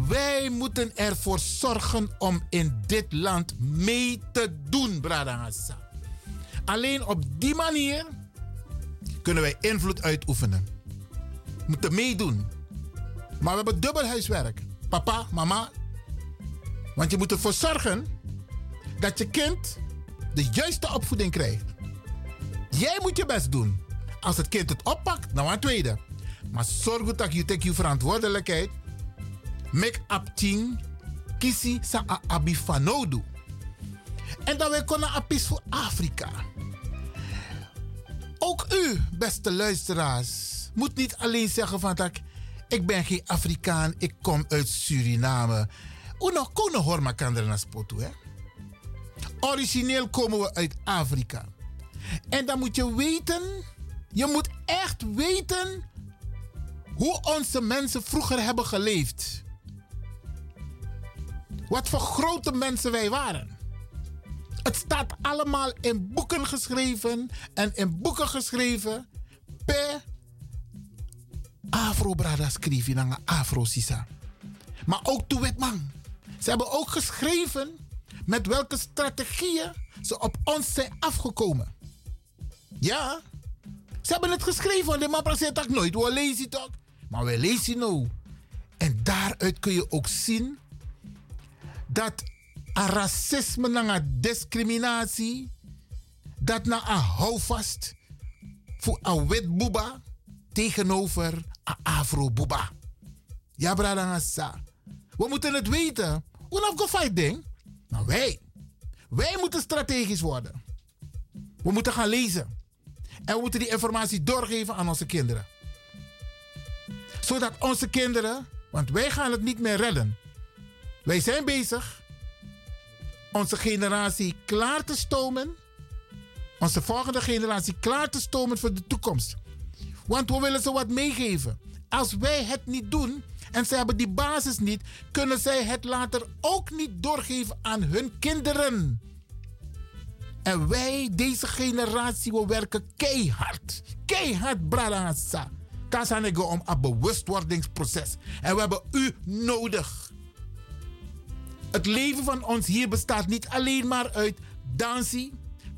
Wij moeten ervoor zorgen om in dit land mee te doen, Bradangasa. Alleen op die manier kunnen wij invloed uitoefenen. We moeten meedoen. Maar we hebben dubbel huiswerk. Papa, mama. Want je moet ervoor zorgen dat je kind de juiste opvoeding krijgt. Jij moet je best doen. Als het kind het oppakt, nou een tweede. Maar zorg dat je je verantwoordelijkheid. Make up ting. Kisi sa a abifanodu. En dat wij kunnen apis voor Afrika. Ook u, beste luisteraars, moet niet alleen zeggen van dat ik ben geen Afrikaan, ik kom uit Suriname. Uno kono horma kandere na spotu, hè? Origineel komen we uit Afrika. En dan moet je weten, je moet echt weten hoe onze mensen vroeger hebben geleefd. Wat voor grote mensen wij waren. Het staat allemaal in boeken geschreven en in boeken geschreven per Afro Brada schreef je Afro Sisa. Maar ook Tuwetman. Ze hebben ook geschreven met welke strategieën ze op ons zijn afgekomen. Ja, ze hebben het geschreven, want de man praat ook nooit. We lezen toch? Maar we lezen nou. En daaruit kun je ook zien dat racisme en a discriminatie, dat na a houvast voor a wit boeba tegenover a afro boeba. Ja, bradangasa. We moeten het weten. Hoe nog fight ding? Maar wij, wij moeten strategisch worden. We moeten gaan lezen. En we moeten die informatie doorgeven aan onze kinderen. Zodat onze kinderen, want wij gaan het niet meer redden. Wij zijn bezig onze generatie klaar te stomen. Onze volgende generatie klaar te stomen voor de toekomst. Want we willen ze wat meegeven. Als wij het niet doen en ze hebben die basis niet, kunnen zij het later ook niet doorgeven aan hun kinderen. En wij, deze generatie, we werken keihard. Keihard, Bradassa. Kasanego om een bewustwordingsproces. En we hebben u nodig. Het leven van ons hier bestaat niet alleen maar uit dansie,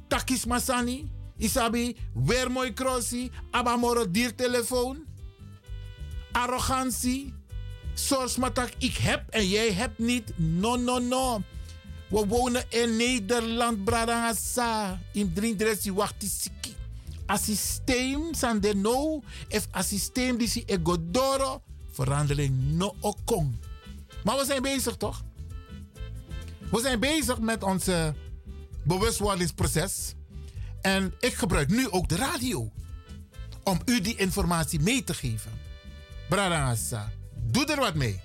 takis masani, isabi, weer mooi crossie, abamoro diertelefoon, arrogantie, source ik heb en jij hebt niet. No, no, no. We wonen in Nederland, Bradangasa. In Drindresi Wachtisiki. A systeem san de no. A systeem die si egodoro. Verandering no okong. Maar we zijn bezig toch? We zijn bezig met onze bewustwordingsproces. En ik gebruik nu ook de radio. Om u die informatie mee te geven. Bradangasa, doe er wat mee.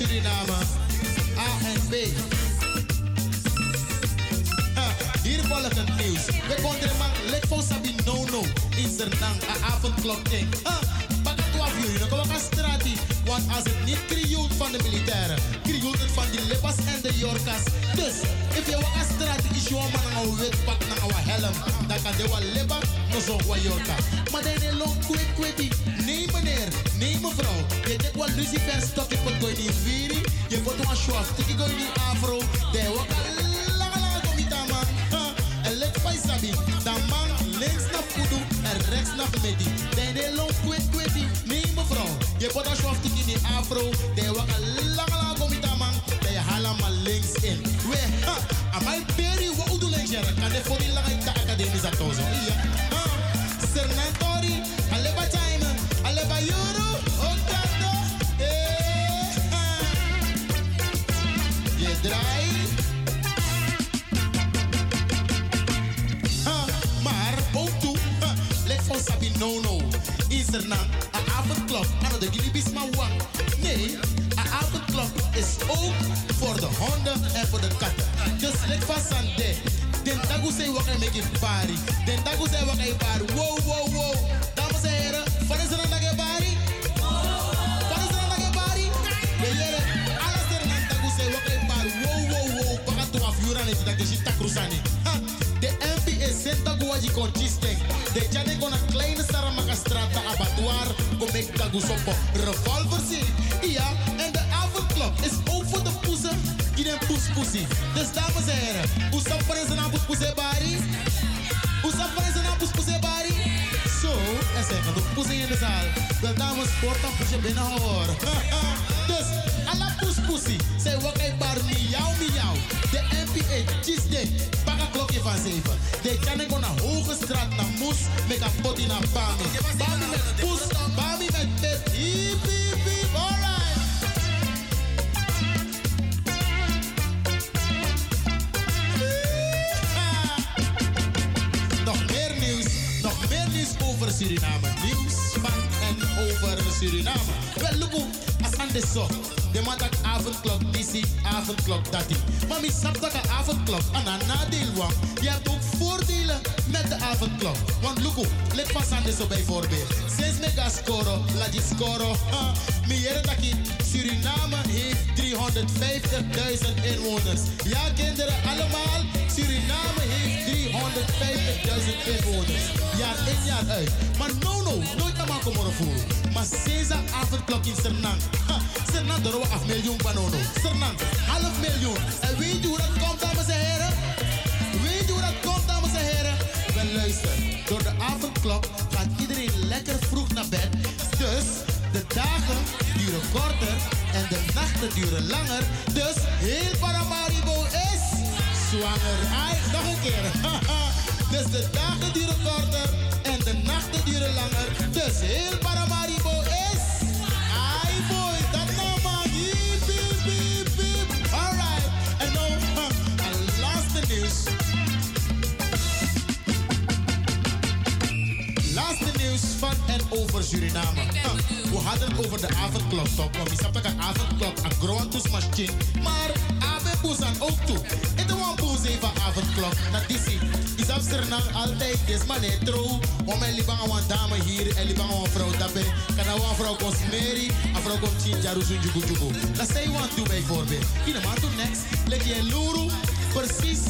Suriname A en B. Ha, hier volgt het nieuws. We konden maar voor sabi no no. In Zernang, a avondklok ding. Ha, pak het waf jullie, dan kom ik aan straat Want als het niet krioelt van de militairen, krioelt het van die lippas en de jorkas. Dus, if je wat aan straat is, je man een wit pak, een helm. Dan kan je wel lipper, nog zo'n jorka. Maar dan is het lang kwek kwek. Nee. Je bent ben voor ik kon die viri. Je wordt maar schwaf, ik kon in afro. De waka lange lange man. En let bij. Dan man links naar kudu en rechts naar medi. De de long kwit kwiti. Nee mevrouw, je wordt maar schwaf, let pas aan de zo bijvoorbeeld. Sinds mega scoro, la di scoro. ha, Mi jere dat die Suriname heeft 350.000 inwoners. Ja, kinderen, allemaal. Suriname heeft 350.000 inwoners. Jaar in, jaar uit. Maar no, no, nooit maken mogen voeren. Maar sinds de avondklok in Sernang. Ha, Sernang door af miljoen banono. Sernang, half miljoen. En weet je hoe dat komt, dames en heren? Weet je hoe dat komt, dames en heren? Wel luister, door de gaat iedereen lekker vroeg naar bed. Dus de dagen duren korter en de nachten duren langer. Dus heel Paramaribo is zwanger. Ai, nog een keer. [laughs] dus de dagen duren korter en de nachten duren langer. Dus heel Paramaribo en over Suriname. We hadden het over de avondklok, toch? Want we snappen dat een avondklok een machine. Maar Abe Boezan ook toe. En one boez even avondklok. Dat is het. Is op Suriname altijd man het trouw. Om een libang een dame hier en libang een vrouw daarbij. Kan nou een vrouw kost Mary, een vrouw komt Chinjaru Sunjugu Jugu. Dat zij want doen bijvoorbeeld. In de maand next, leg je Luru. Precies,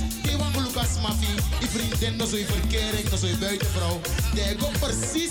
Lucas Mafi. Je vriendin, is je verkering, is je buitenvrouw. Die gaat precies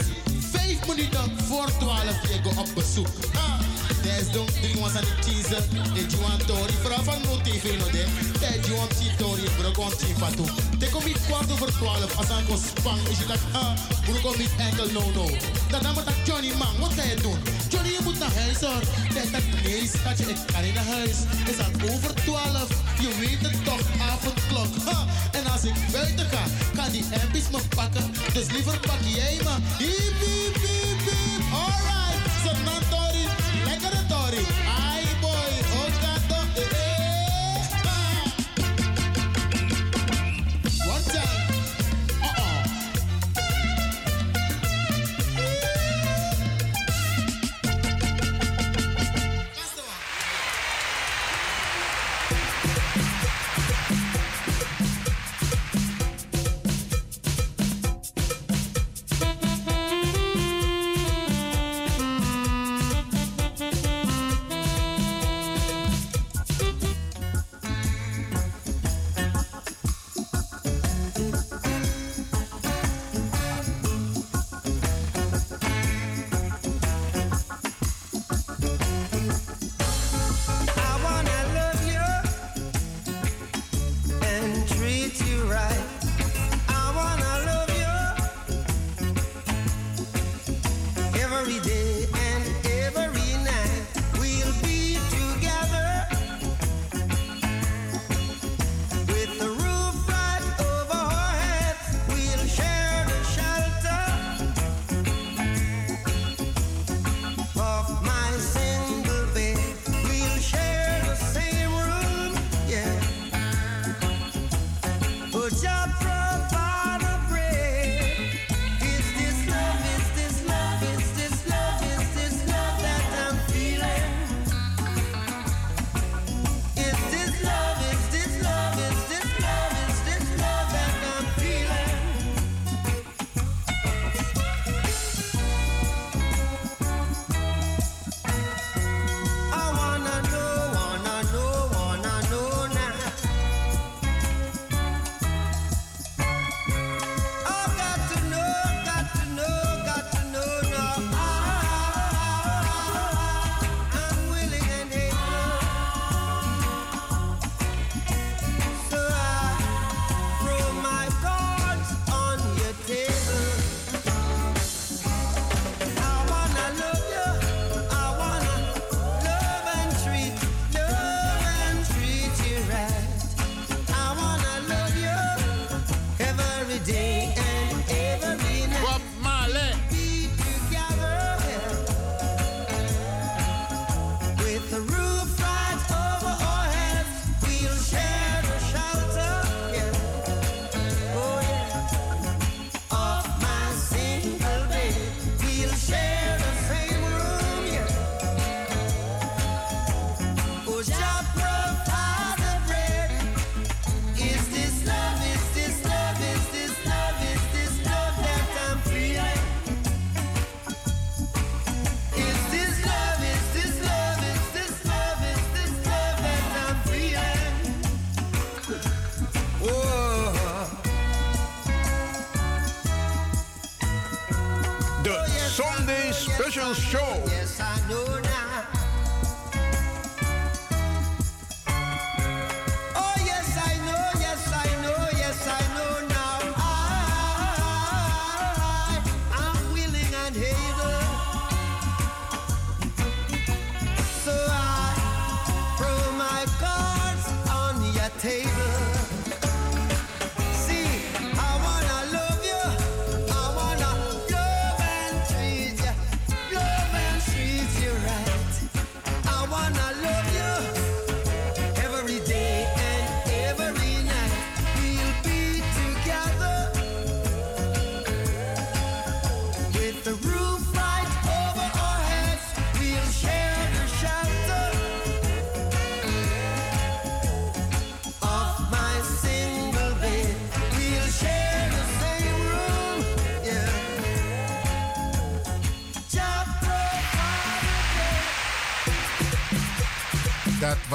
vijf minuten voor 12 je gaat op bezoek. Ah, Des donc drie was aan de cheese. De juan tori, vrouw van no de. De juan chi tori, bro kon chi fatu. De kom niet kwart over 12 als aan spang. Is je dat, ah, bro kom niet enkel no no. Dan moet dat Johnny man, wat ga je doen? Johnny je moet naar huis hoor. De dat nee, schatje, ik kan niet naar huis. Is al over 12, je weet het toch, avondklok. Ha. En als ik buiten ga, kan die MP's me pakken. Dus liever pak jij me. Hiep, hiep, hiep, hiep. Alright, zo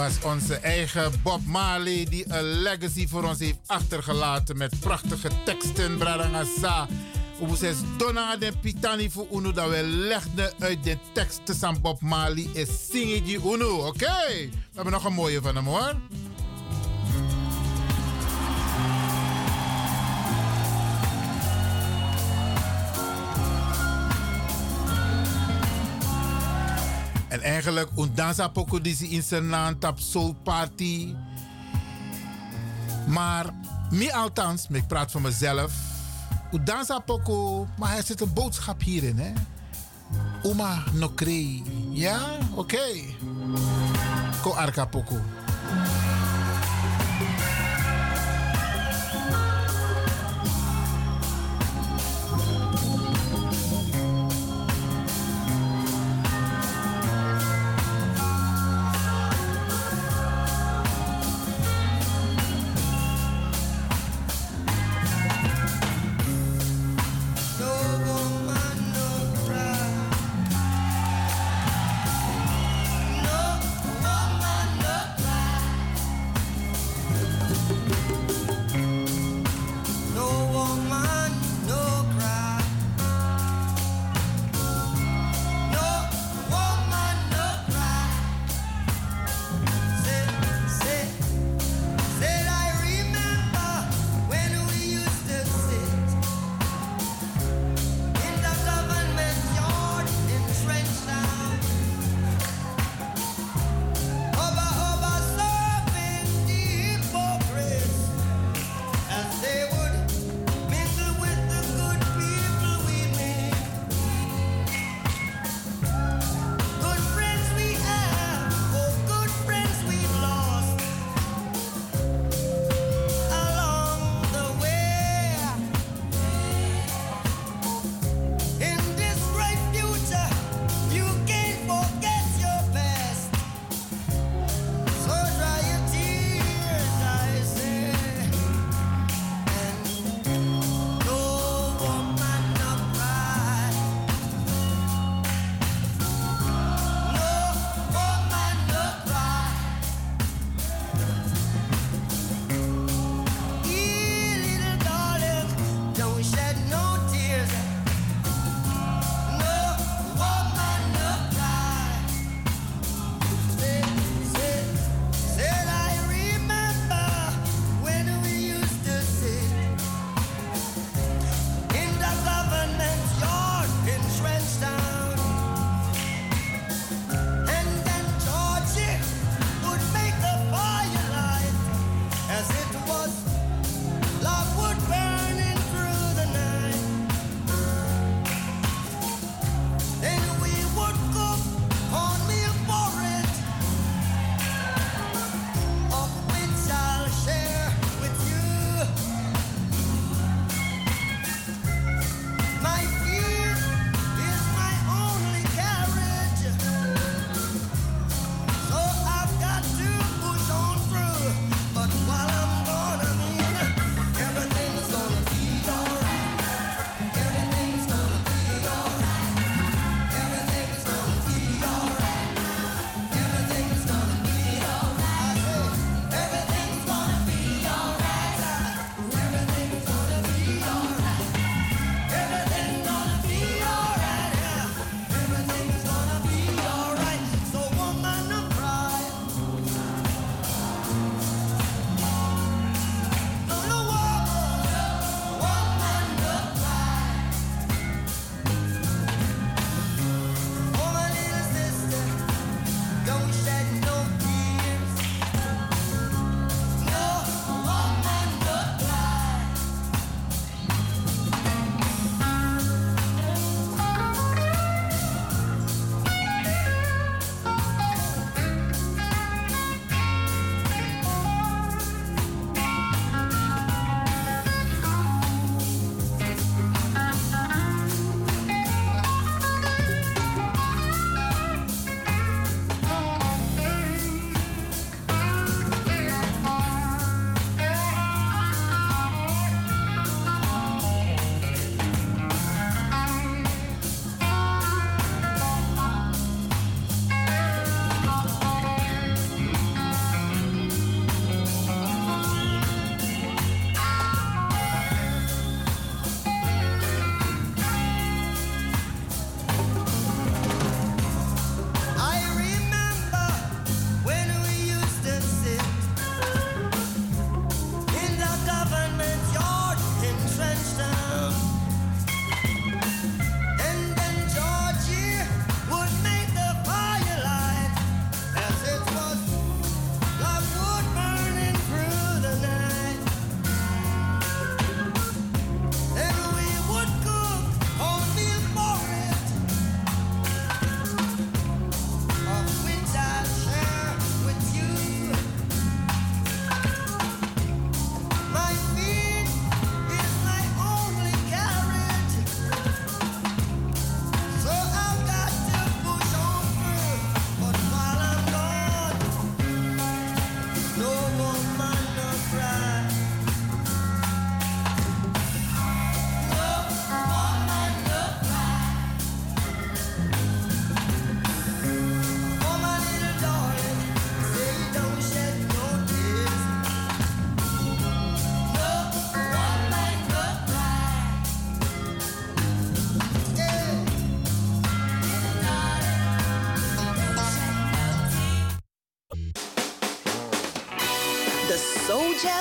was onze eigen Bob Marley die een legacy voor ons heeft achtergelaten met prachtige teksten, Bradangasa. Hoe zes donna de pitani voor Uno dat we legden uit de teksten van Bob Marley is zingen die Uno. Oké, we hebben nog een mooie van hem hoor. En eigenlijk, een poko die in zijn naam tap soul party. Maar, mij althans, ik praat van mezelf. Een poko, maar er zit een boodschap hierin, hè. Uma no krei. Ja, oké. Ko arka poko.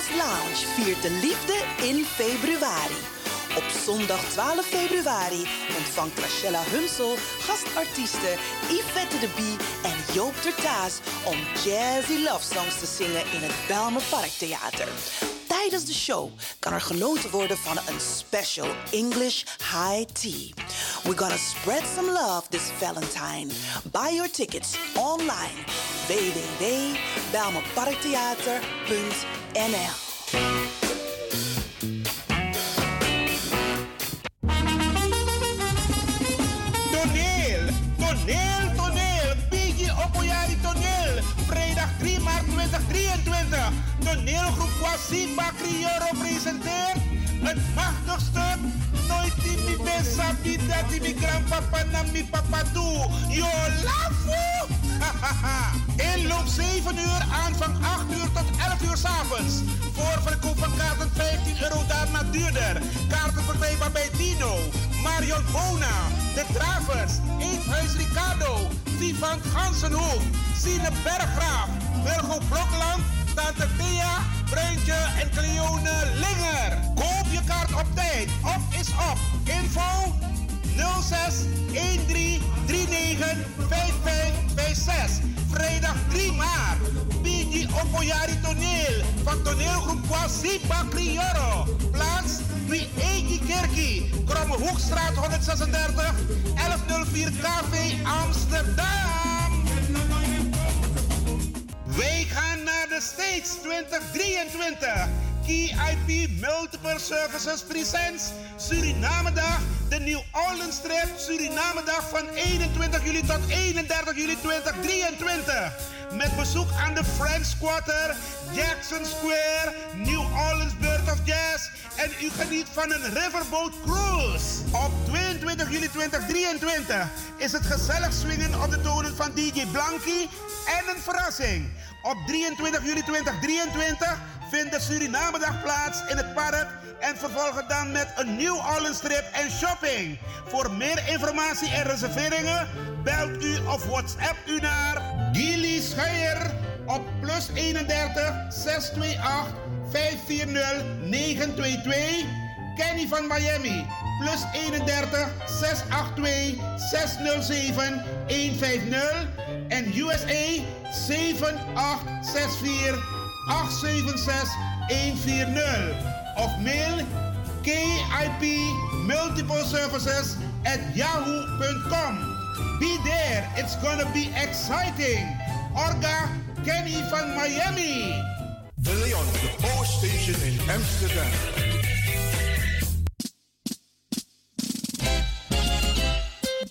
Jazz Lounge viert de liefde in februari. Op zondag 12 februari ontvangt Rachella Hunsel gastartiesten Yvette de Bie en Joop Tertaas om jazzy love songs te zingen in het Belmer Parktheater. Tijdens de show kan er genoten worden van een special English high tea. We're gonna spread some love this Valentine. Buy your tickets online www.belmerparktheater.nl Toneel, toneel, toneel. Biggie Opoyari toneel. Vrijdag 3 maart 2023. Toneelgroep Kwasiba Crioro presenteert het machtigste Nooit die mi ben sabi dat die mi grandpapa na mi papa doe. Yo lafo! Inloop 7 uur, aanvang 8 uur tot 11 uur s'avonds. Voorverkoop van kaarten 15 euro, daarna duurder. Kaarten verkrijgbaar bij Dino, Marion Bona, De Travers, Eethuis Ricardo, Vivant Gansenhoek, Sine Berggraaf, Wilgo Blokland, Tante Thea, Bruintje en Cleone Linger. Koop je kaart op tijd. Op is op. Info 06 13 39 5556. Vrijdag 3 maart. Opoyari Toneel van toneelgroep Kwasipa Crioro. Plaats Egi Kerkie. Kromme Hoekstraat 136 1104 KV Amsterdam. Wij gaan naar de States 2023. KIP Multiple Services Presents Suriname Dag, de New Orleans Trip Suriname Dag van 21 juli tot 31 juli 2023. Met bezoek aan de French Quarter, Jackson Square, New Orleans Bird of Jazz en u geniet van een riverboat cruise. Op 22 juli 2023 is het gezellig swingen op de tonen van DJ Blanky en een verrassing. Op 23 juli 2023 vindt de Surinamedag plaats in het park en vervolgen dan met een New Orleans trip en shopping. Voor meer informatie en reserveringen belt u of WhatsApp u naar Gilly Scheier op plus 31 628 540 922. Kenny van Miami plus 31 682 607 150 en USA 7864 876 140 of mail KIP Multiple Services at yahoo.com. Be there, it's gonna be exciting. Orga Kenny van Miami. De Leon, the Power Station in Amsterdam.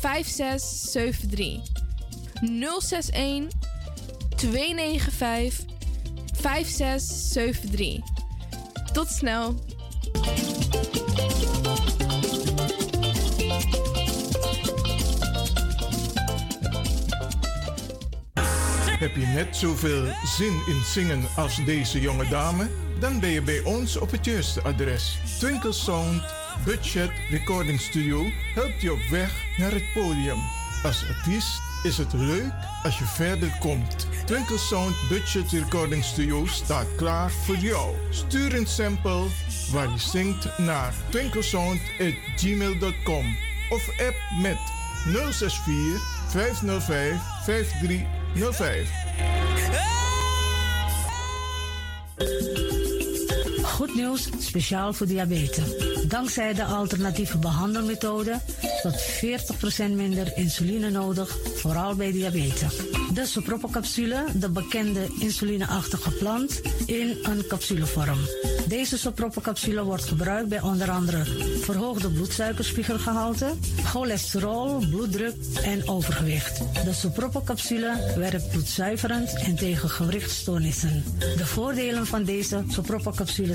5673. 061 295 5673. Tot snel. Heb je net zoveel zin in zingen als deze jonge dame? Dan ben je bij ons op het juiste adres. Twinkle Budget Recording Studio helpt je op weg naar het podium. Als artiest is het leuk als je verder komt. Twinkle Sound Budget Recording Studio staat klaar voor jou. Stuur een sample waar je zingt naar twinklesound.gmail.com of app met 064 505 5305. Goed nieuws, speciaal voor diabetes. Dankzij de alternatieve behandelmethode tot 40% minder insuline nodig, vooral bij diabetes. De soproppencapsule, de bekende insulineachtige plant, in een capsulevorm. Deze soproppencapsule wordt gebruikt bij onder andere verhoogde bloedsuikerspiegelgehalte, cholesterol, bloeddruk en overgewicht. De soproppencapsule werkt bloedzuiverend en tegen gewrichtstoornissen. De voordelen van deze soproppencapsule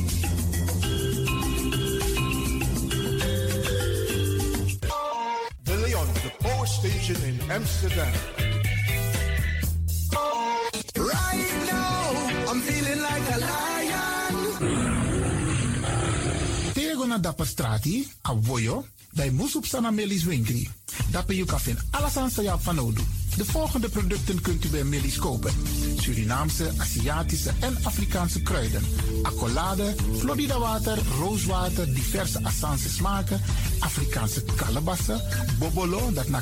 Station in Amsterdam. Right now, I'm feeling like a lion. Tego na dapper strati, a voyo, dai musup sana melis winkri. Dapper you kafin alasan sa ya fanodu. De volgende producten kunt u bij Millie's kopen. Surinaamse, Aziatische en Afrikaanse kruiden. Accolade, Florida water, rooswater, diverse Assange smaken. Afrikaanse kalebassen, bobolo, dat na.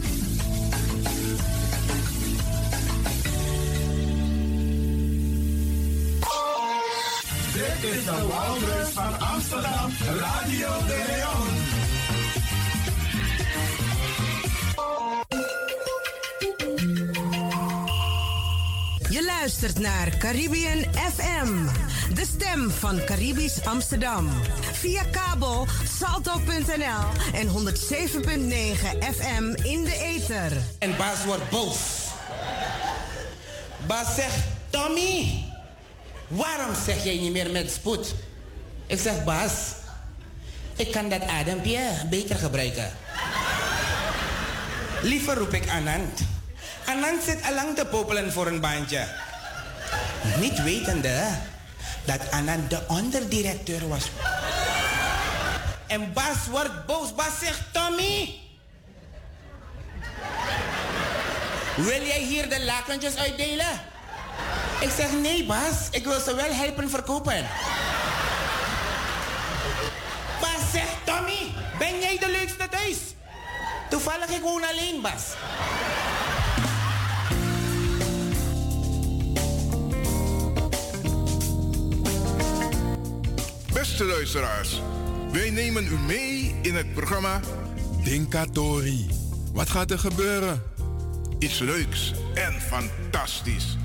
Dit is de Wouders van Amsterdam, Radio de Leon. Je luistert naar Caribbean FM, de stem van Caribisch Amsterdam. Via kabel salto.nl en 107.9 FM in de ether. En Bas wordt boos. Bas zegt, Tommy, waarom zeg jij niet meer met spoed? Ik zeg, Bas, ik kan dat adempje beter gebruiken. Liever roep ik Anand. Anand zit allang te popelen voor een baantje. Niet wetende dat Anand de onderdirecteur was. En Bas wordt boos. Bas zegt, Tommy... Wil jij hier de lakentjes uitdelen? Ik zeg nee, Bas. Ik wil ze wel helpen verkopen. Bas zegt, Tommy, ben jij de leukste thuis? Toevallig ik woon alleen, Bas. Beste luisteraars, wij nemen u mee in het programma Dinkatori. Wat gaat er gebeuren? Iets leuks en fantastisch.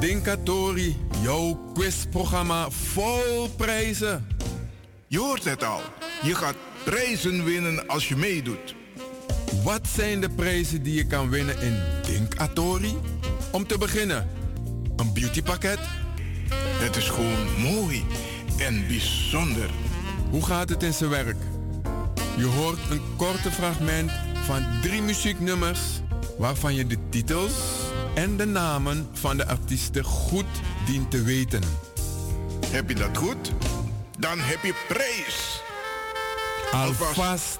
Dinkatori, jouw quizprogramma vol prijzen. Je hoort het al. Je gaat prijzen winnen als je meedoet. Wat zijn de prijzen die je kan winnen in Dinkatori? Om te beginnen, een beautypakket. Het is gewoon mooi en bijzonder. Hoe gaat het in zijn werk? Je hoort een korte fragment van drie muzieknummers waarvan je de titels en de namen van de artiesten goed dient te weten. Heb je dat goed? Dan heb je prijs. Alvast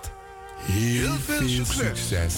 heel, veel, succes.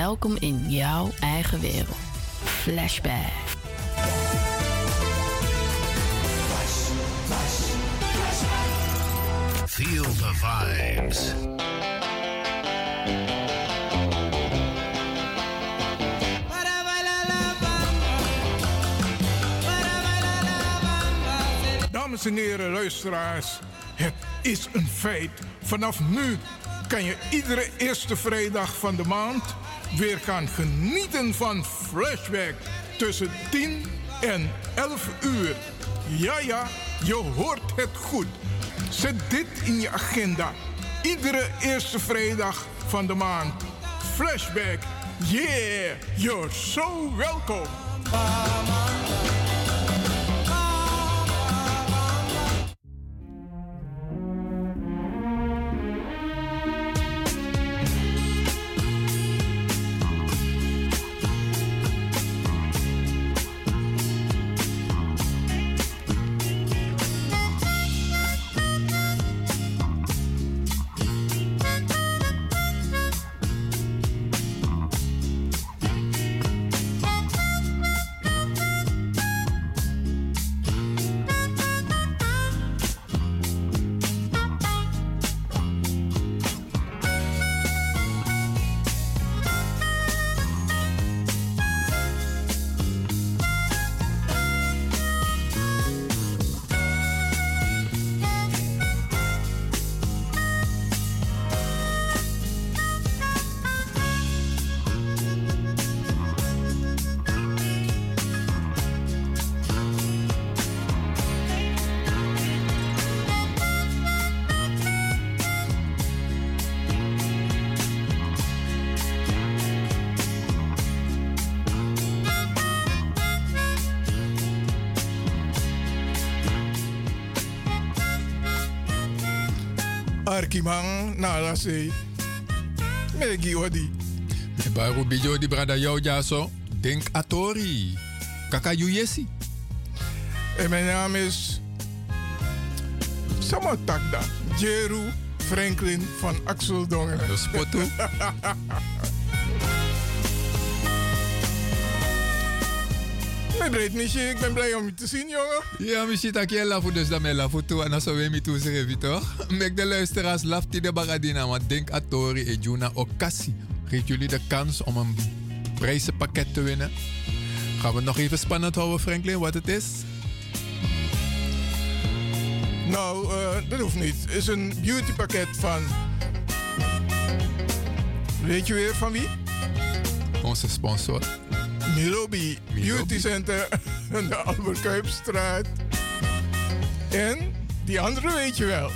Welkom in jouw eigen wereld. Flashback. Feel the vibes. Dames en heren, luisteraars, het is een feit. Vanaf nu kan je iedere eerste vrijdag van de maand weer gaan genieten van Flashback tussen 10 en 11 uur. Ja, ja, je hoort het goed. Zet dit in je agenda. Iedere eerste vrijdag van de maand. Flashback. Yeah, you're so welcome. Arkimang, nala se. Megi odi. Me baru bijo di brada jou jaso. Denk atori. Kaka yu yesi. En mijn naam is Samuel Takda. Jeru Franklin van Axel Dongen. Dat is [laughs] breed Michi, ik ben blij om je te zien, jongen. Ja, misschien dat je lafu dus dat mij lafu toe en zou we me toe zeggen, toch? Mek de luisteraars lafti de bagadina, want denk atori e juna okasi. Geeft jullie de kans om een prijzenpakket te winnen. Gaan we nog even spannend houden, Franklin, wat het is? Nou, eh, dat hoeft niet. Het is een beautypakket van... Weet je weer van wie? Onze sponsor. Milobi Beauty Center [laughs] aan de Albert Kuipstraat. En die andere weet je wel.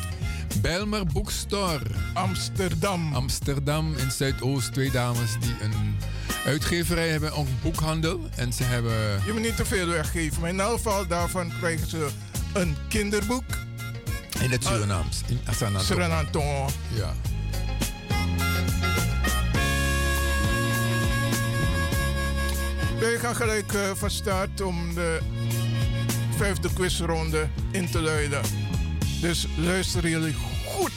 Belmer Bookstore. Amsterdam. Amsterdam in Zuidoost. Twee dames die een uitgeverij hebben, een boekhandel. En ze hebben... Je moet niet te veel weggeven. Maar in elk geval daarvan krijgen ze een kinderboek. In het Surinaams. In. Ja. Wij gaan gelijk eh, van start om de vijfde quizronde in te luiden. Dus luisteren jullie goed.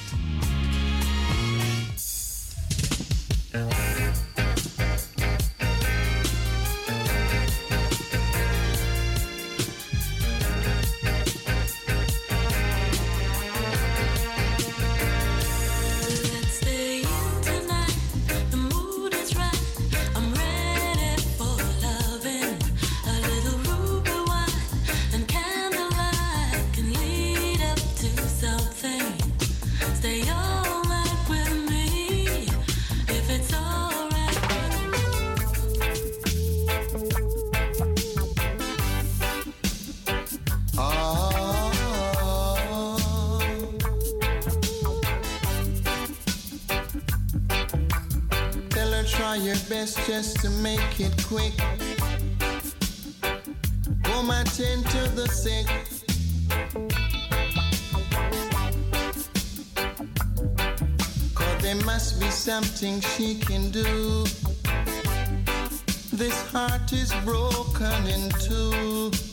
Make it quick. Come to the sick. Cause there must be something she can do. This heart is broken in two.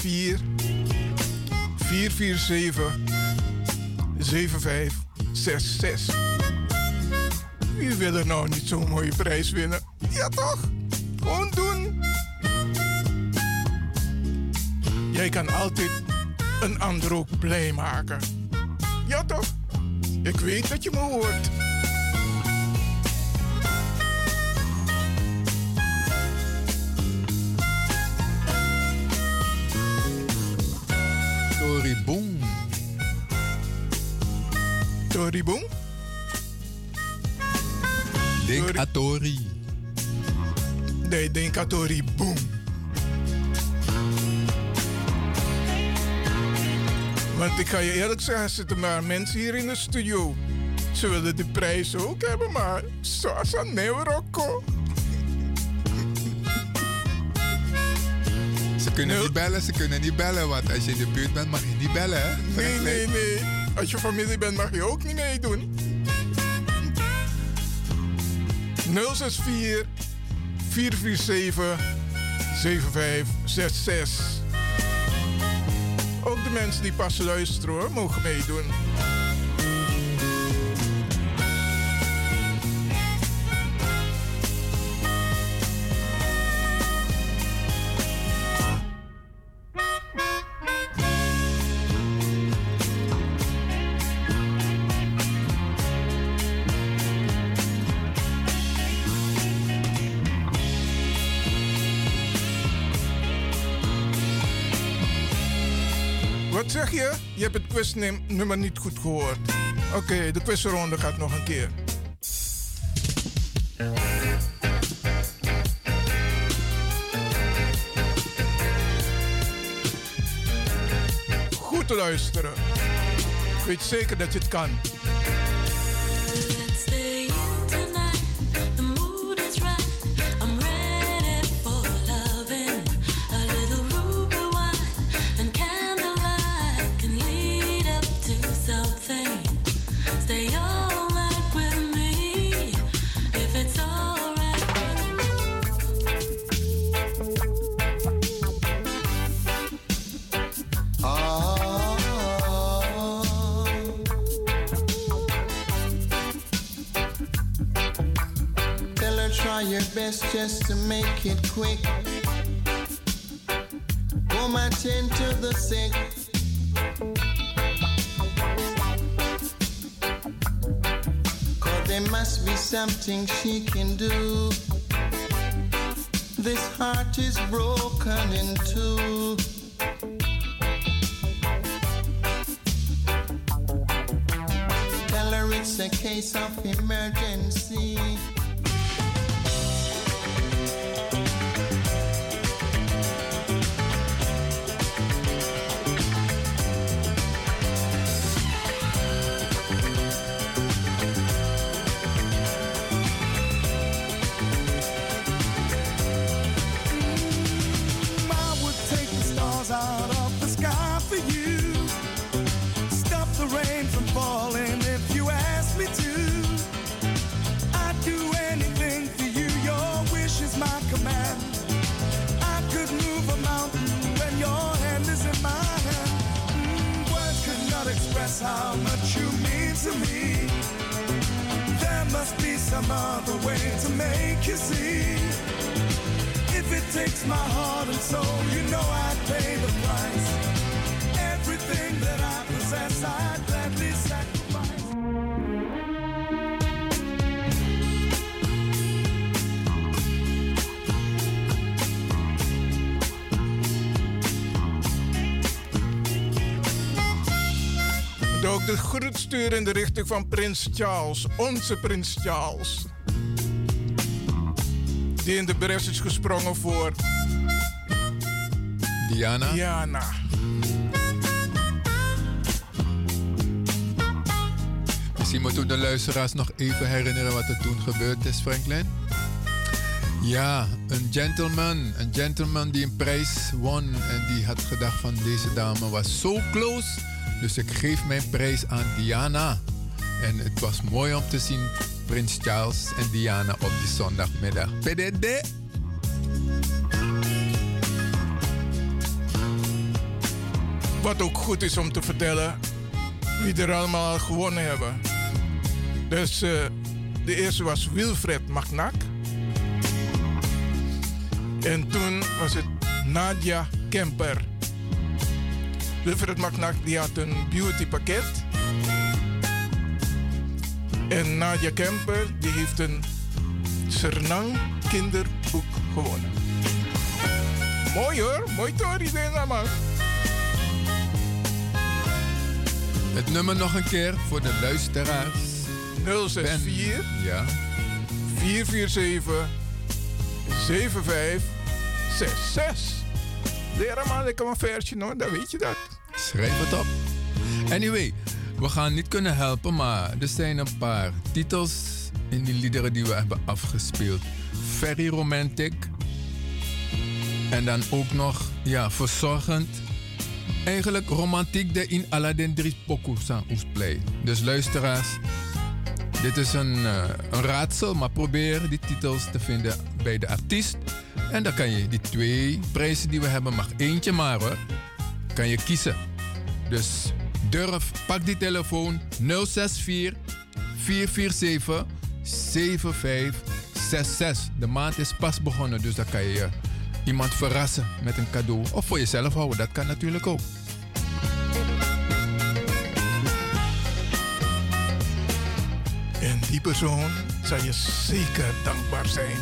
064 447 7566. Wie wil er nou niet zo'n mooie prijs winnen? Ja toch? Gewoon doen. Jij kan altijd een ander ook blij maken. Ja toch? Ik weet dat je me hoort. Nee, denk aan Tori Boom. Want ik ga je eerlijk zeggen, er zitten maar mensen hier in de studio. Ze willen de prijs ook hebben, maar zoals aan Neurocco. Ze kunnen niet bellen, ze kunnen niet bellen, want als je in de buurt bent mag je niet bellen. Hè? Nee, nee, nee. Als je familie bent mag je ook niet meedoen. 064 447 7566. Ook de mensen die pas luisteren hoor, mogen meedoen. Wat zeg je? Je hebt het quiznummer niet goed gehoord. Oké, de quizronde gaat nog een keer. Goed luisteren. Ik weet zeker dat je het kan. It quick. Come attend to the sick. Cause there must be something she can do. This heart is broken in two. Tell her it's a case of sturen in de richting van Prins Charles, onze Prins Charles. Die in de bres is gesprongen voor Diana. Diana. Misschien moeten we de luisteraars nog even herinneren wat er toen gebeurd is, Franklin. Ja, een gentleman. Een gentleman die een prijs won. En die had gedacht van deze dame was zo close. Dus ik geef mijn prijs aan Diana. En het was mooi om te zien Prins Charles en Diana op die zondagmiddag. PDD. Wat ook goed is om te vertellen wie er allemaal gewonnen hebben. Dus eh, de eerste was Wilfred Magnak. En toen was het Nadia Kemper. Wilfred Magnak die had een beauty pakket. En Nadia Kemper die heeft een Sernang kinderboek gewonnen. Mooi hoor, mooi toch iedereen man. Het nummer nog een keer voor de luisteraars. 064 Ja. 447 7566. Leraar man, ik kan een versje hoor, dan weet je dat. Schrijf het op. Anyway, we gaan niet kunnen helpen, maar er zijn een paar titels in die liederen die we hebben afgespeeld. Very romantic. En dan ook nog, ja, verzorgend. Eigenlijk romantiek de in Aladdin drie pokus aan play. Dus luisteraars, dit is een, eh, een raadsel, maar probeer die titels te vinden bij de artiest. En dan kan je die twee prijzen die we hebben, mag eentje maar hoor, kan je kiezen. Dus durf, pak die telefoon 064 447 7566. De maand is pas begonnen, dus dan kan je iemand verrassen met een cadeau. Of voor jezelf houden, dat kan natuurlijk ook. En die persoon zal je zeker dankbaar zijn.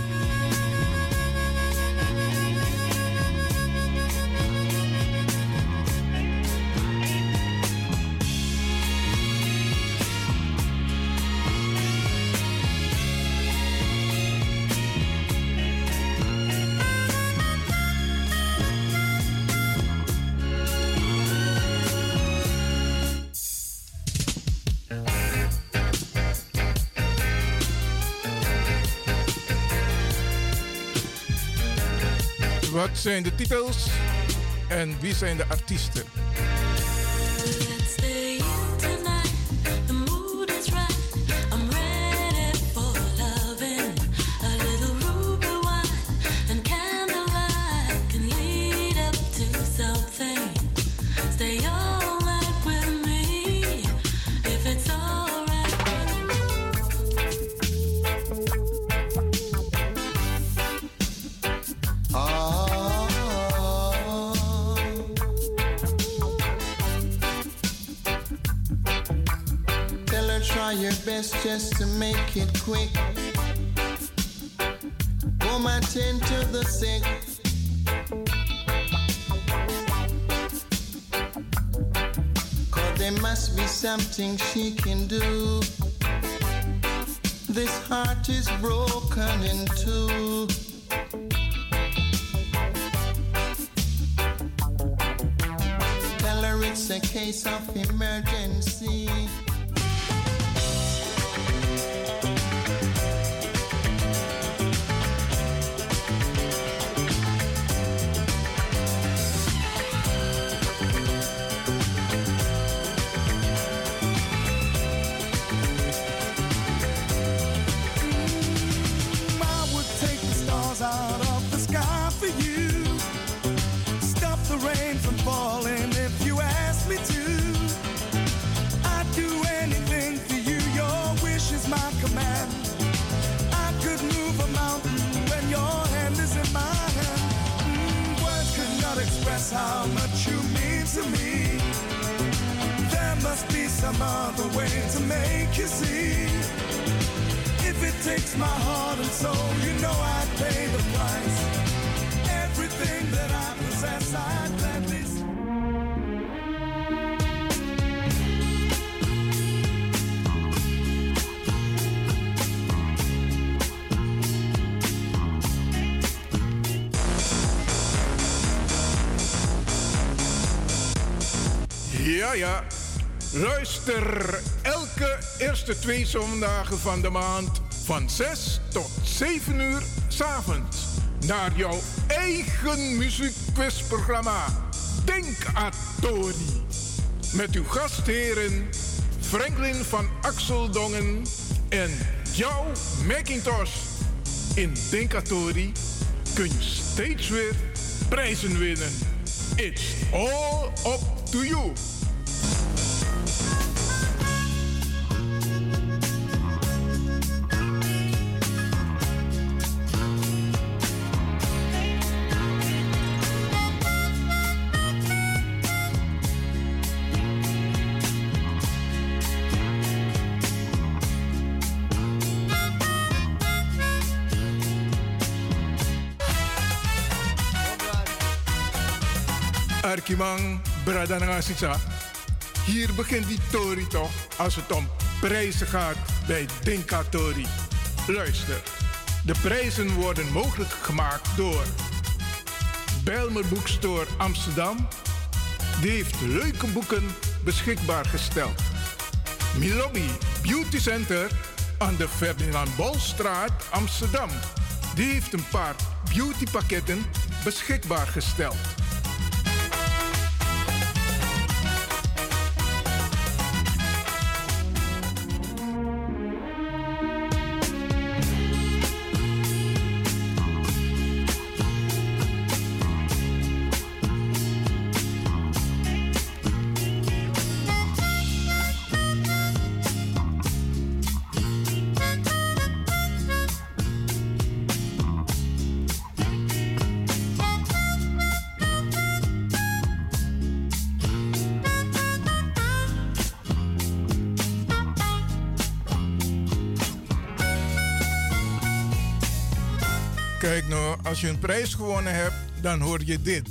Zijn de titels en wie zijn de artiesten? To make it quick. Woman tend to the sick. Cause there must be something she can do. This heart is broken in two. Tell her it's a case of emergency. Elke eerste twee zondagen van de maand van 6 tot 7 uur s'avonds naar jouw eigen muziekquizprogramma Denk Atori. Met uw gastheren Franklin van Axeldongen en jouw Macintosh. In Denkatori kun je steeds weer prijzen winnen. It's all up to you. Arkimang Bradangasisa. Hier begint die Tori toch als het om prijzen gaat bij Dinka Tori. Luister, de prijzen worden mogelijk gemaakt door Belmer Boekstore Amsterdam. Die heeft leuke boeken beschikbaar gesteld. Milobi Beauty Center aan de Ferdinand Bolstraat Amsterdam. Die heeft een paar beautypakketten beschikbaar gesteld. Als je een prijs gewonnen hebt, dan hoor je dit.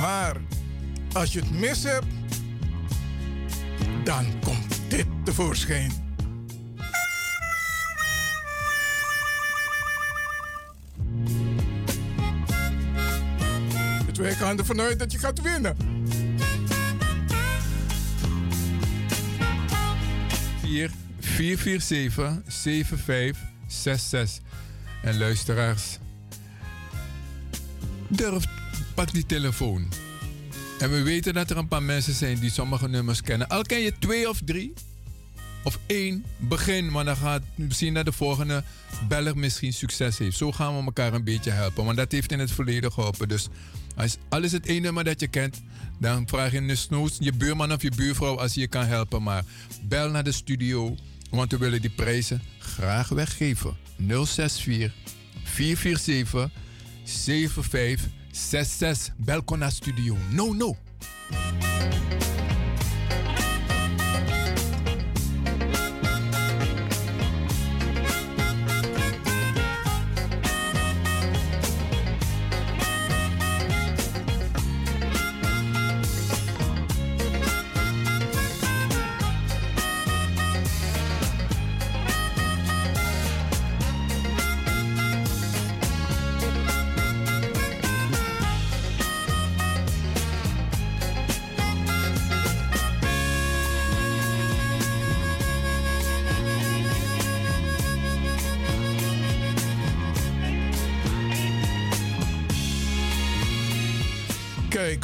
Maar als je het mis hebt, dan komt dit tevoorschijn. Dus wij gaan ervan uit dat je gaat winnen. 4 447 7566. En luisteraars, durf, pak die telefoon. En we weten dat er een paar mensen zijn die sommige nummers kennen. Al ken je twee of drie. Of één, begin, maar dan gaat zien dat de volgende beller misschien succes heeft. Zo gaan we elkaar een beetje helpen, want dat heeft in het verleden geholpen. Dus als alles het één nummer dat je kent, dan vraag je snoes, je buurman of je buurvrouw als je je kan helpen. Maar bel naar de studio, want we willen die prijzen graag weggeven. 064 447 75 66 Belkona Studio. No, no.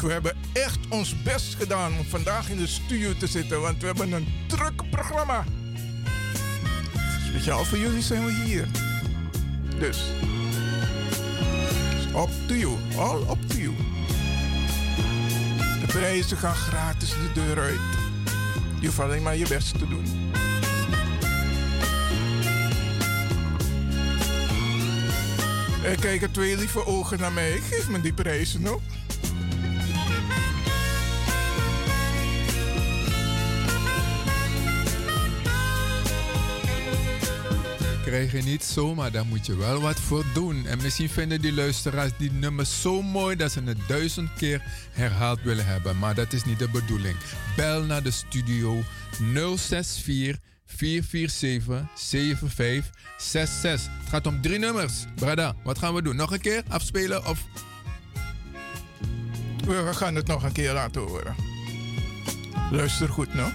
We hebben echt ons best gedaan om vandaag in de studio te zitten, want we hebben een druk programma. Speciaal voor jullie zijn we hier. Dus, up to you, all up to you. De prijzen gaan gratis de deur uit. Je hoeft alleen maar je best te doen. Er kijken twee lieve ogen naar mij. Geef me die prijzen op. krijg je niet zomaar. Daar moet je wel wat voor doen. En misschien vinden die luisteraars die nummers zo mooi dat ze het duizend keer herhaald willen hebben. Maar dat is niet de bedoeling. Bel naar de studio 064 447 7566. Het gaat om drie nummers. Brada, wat gaan we doen? Nog een keer afspelen of We gaan het nog een keer laten horen. Luister goed, nou.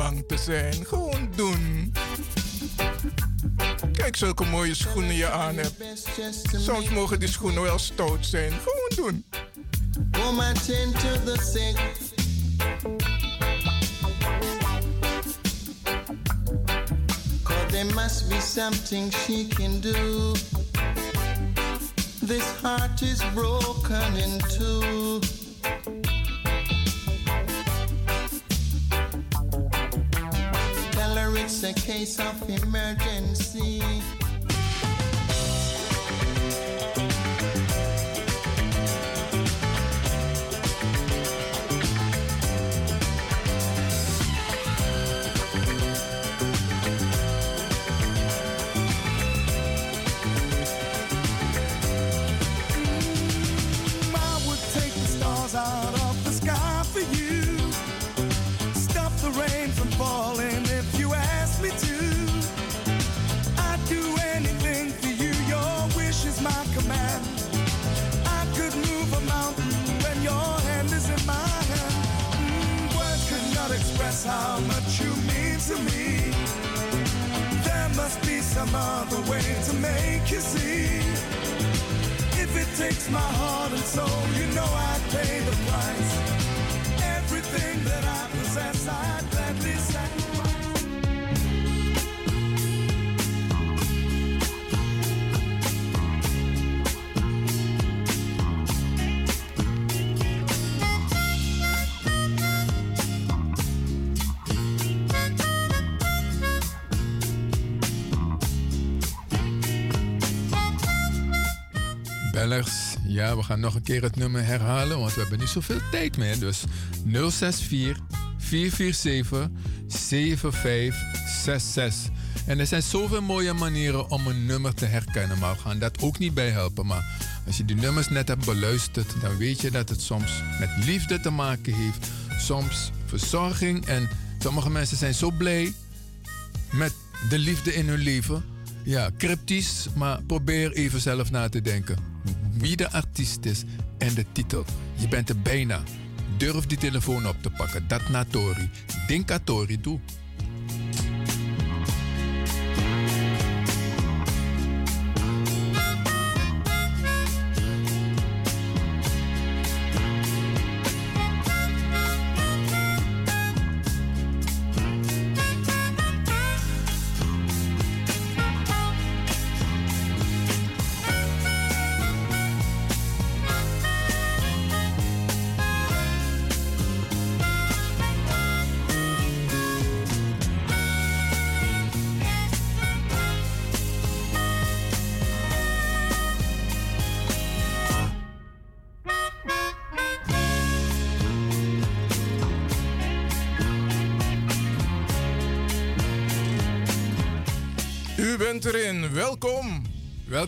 Bang te zijn. Gewoon doen. Kijk, zulke mooie schoenen je aan hebt. Soms mogen die schoenen wel stout zijn. Gewoon doen. There must be something she can do. This heart is broken in two. It's a case of emergency. Must be some other way to make you see. If it takes my heart and soul, you know I'd pay the price. Everything that I possess, I'd bellers? Ja, we gaan nog een keer het nummer herhalen, want we hebben niet zoveel tijd meer. Dus 064 447 7566. En er zijn zoveel mooie manieren om een nummer te herkennen, maar we gaan dat ook niet bij helpen. Maar als je die nummers net hebt beluisterd, dan weet je dat het soms met liefde te maken heeft. Soms verzorging. En sommige mensen zijn zo blij met de liefde in hun leven. Ja, cryptisch, maar probeer even zelf na te denken. Wie de artiest is en de titel. Je bent er bijna. Durf die telefoon op te pakken. Dat natori. Dinkatori, doe.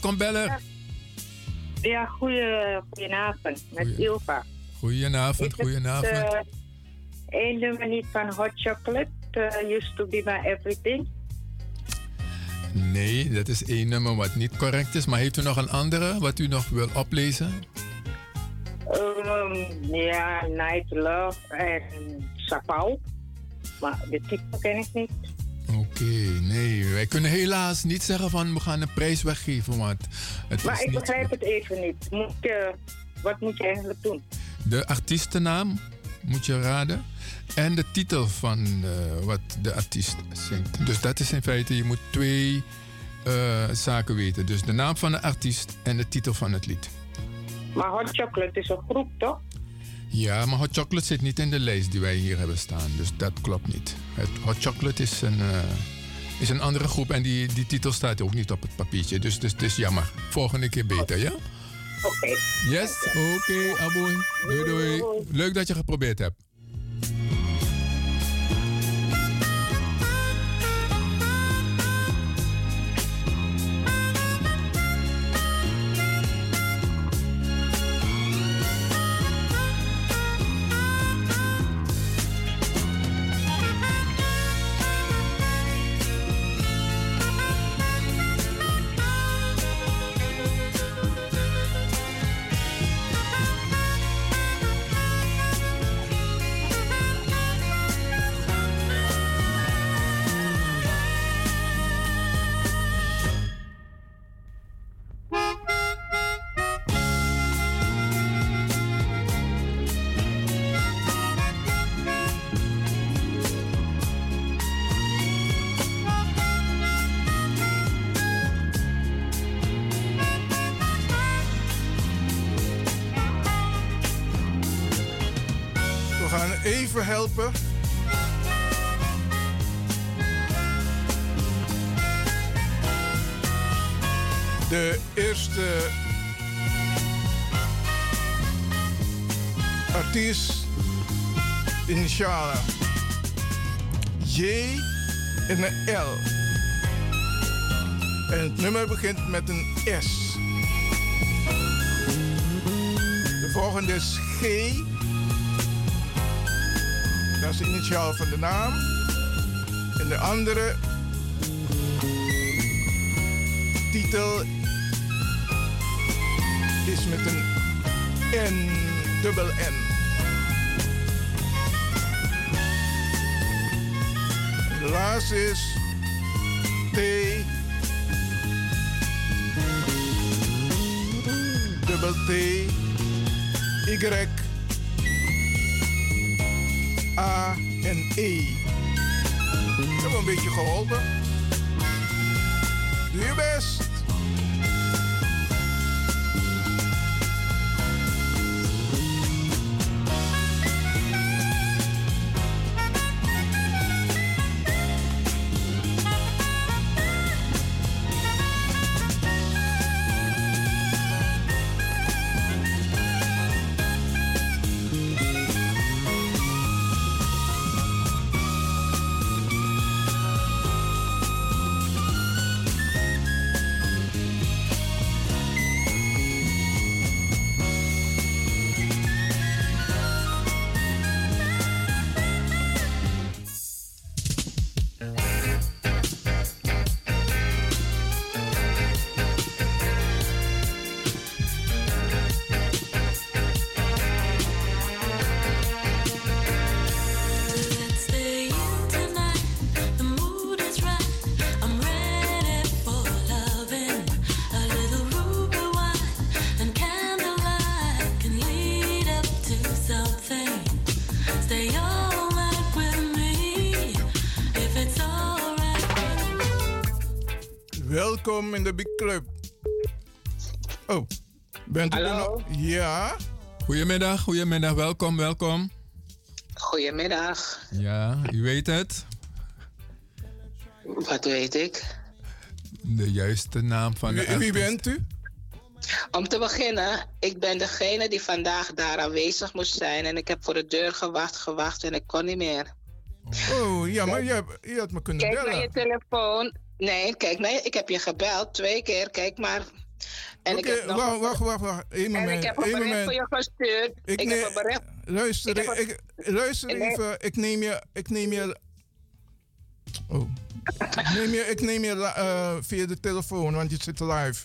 Welkom, beller. Ja, goeie, goedenavond met Ilva. Goedenavond, goedenavond. Uh, Eén nummer niet van Hot Chocolate, uh, Used to Be My Everything. Nee, dat is één nummer wat niet correct is. Maar heeft u nog een andere wat u nog wil oplezen? Um, ja, Night Love en Sapau. Maar de titel ken ik niet. Oké, nee, wij kunnen helaas niet zeggen van we gaan een prijs weggeven, want het Maar is ik niet begrijp het even niet. Moet je, wat moet je eigenlijk doen? de artiestennaam moet je raden en de titel van eh, wat de artiest zingt. Dus dat is in feite, je moet twee eh, zaken weten. Dus de naam van de artiest en de titel van het lied. Maar Hot Chocolate is een groep, toch? Ja, maar Hot Chocolate zit niet in de lijst die wij hier hebben staan. Dus dat klopt niet. Het Hot Chocolate is een, eh, is een andere groep en die, die titel staat ook niet op het papiertje. Dus, dus het is jammer. Volgende keer beter, ja? Oké. Yes, oké, Aboy. Doei, doei. Leuk dat je geprobeerd hebt. Met een S. De volgende is G. Dat is de initiaal van de naam. En de andere titel is met een N, dubbel N. De laatste is T, dubbel T, Y, A en E. Ik heb een beetje geholpen. Doe je best. Welkom in de Big Club. Oh, bent u er nog? Ja. Goedemiddag, goedemiddag. Welkom, welkom. Goedemiddag. Ja, u weet het. Wat weet ik? De juiste naam van de Wie, bent u? Om te beginnen, ik ben degene die vandaag daar aanwezig moest zijn. En ik heb voor de deur gewacht, gewacht en ik kon niet meer. Oh, ja, maar je, hebt- je had me kunnen Kijk naar bellen. je telefoon. Nee, kijk, nee, ik heb je gebeld twee keer. Kijk maar. En ik heb nog wacht, wacht, wacht, wacht. Eén En moment. ik heb een bericht moment. voor je gestuurd. Ik Ik, neem- heb een bericht. Luister, Ik luister even. Ik neem je. Ik neem je. Oh. Ik neem je, ik neem je eh, via de telefoon, want je zit live.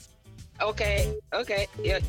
Oké, oké. ja.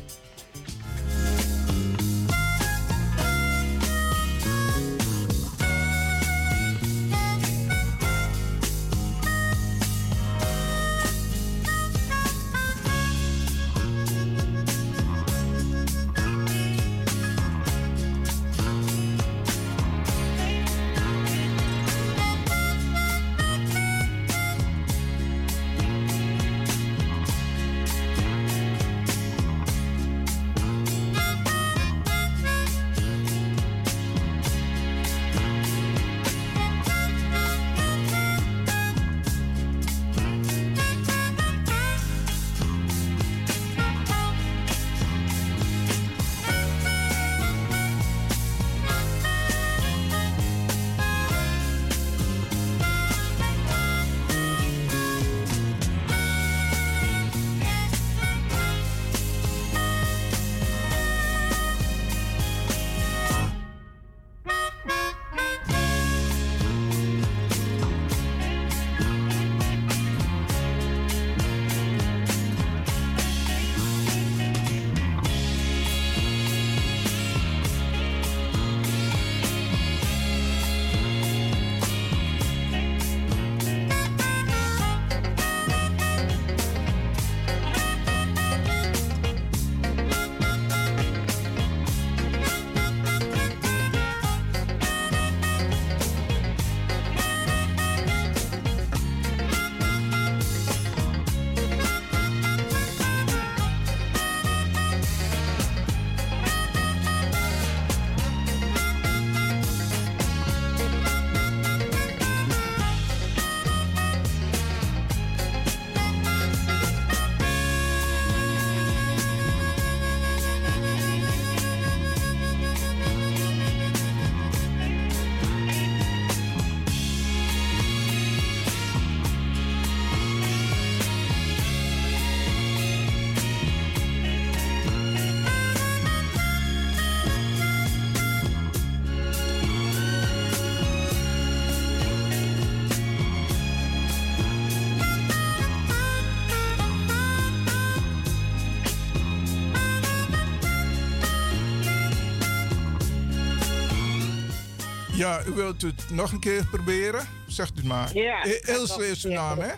Ja, u wilt het nog een keer proberen? Zegt u het maar. Ja, ga Ilse is uw naam, hè?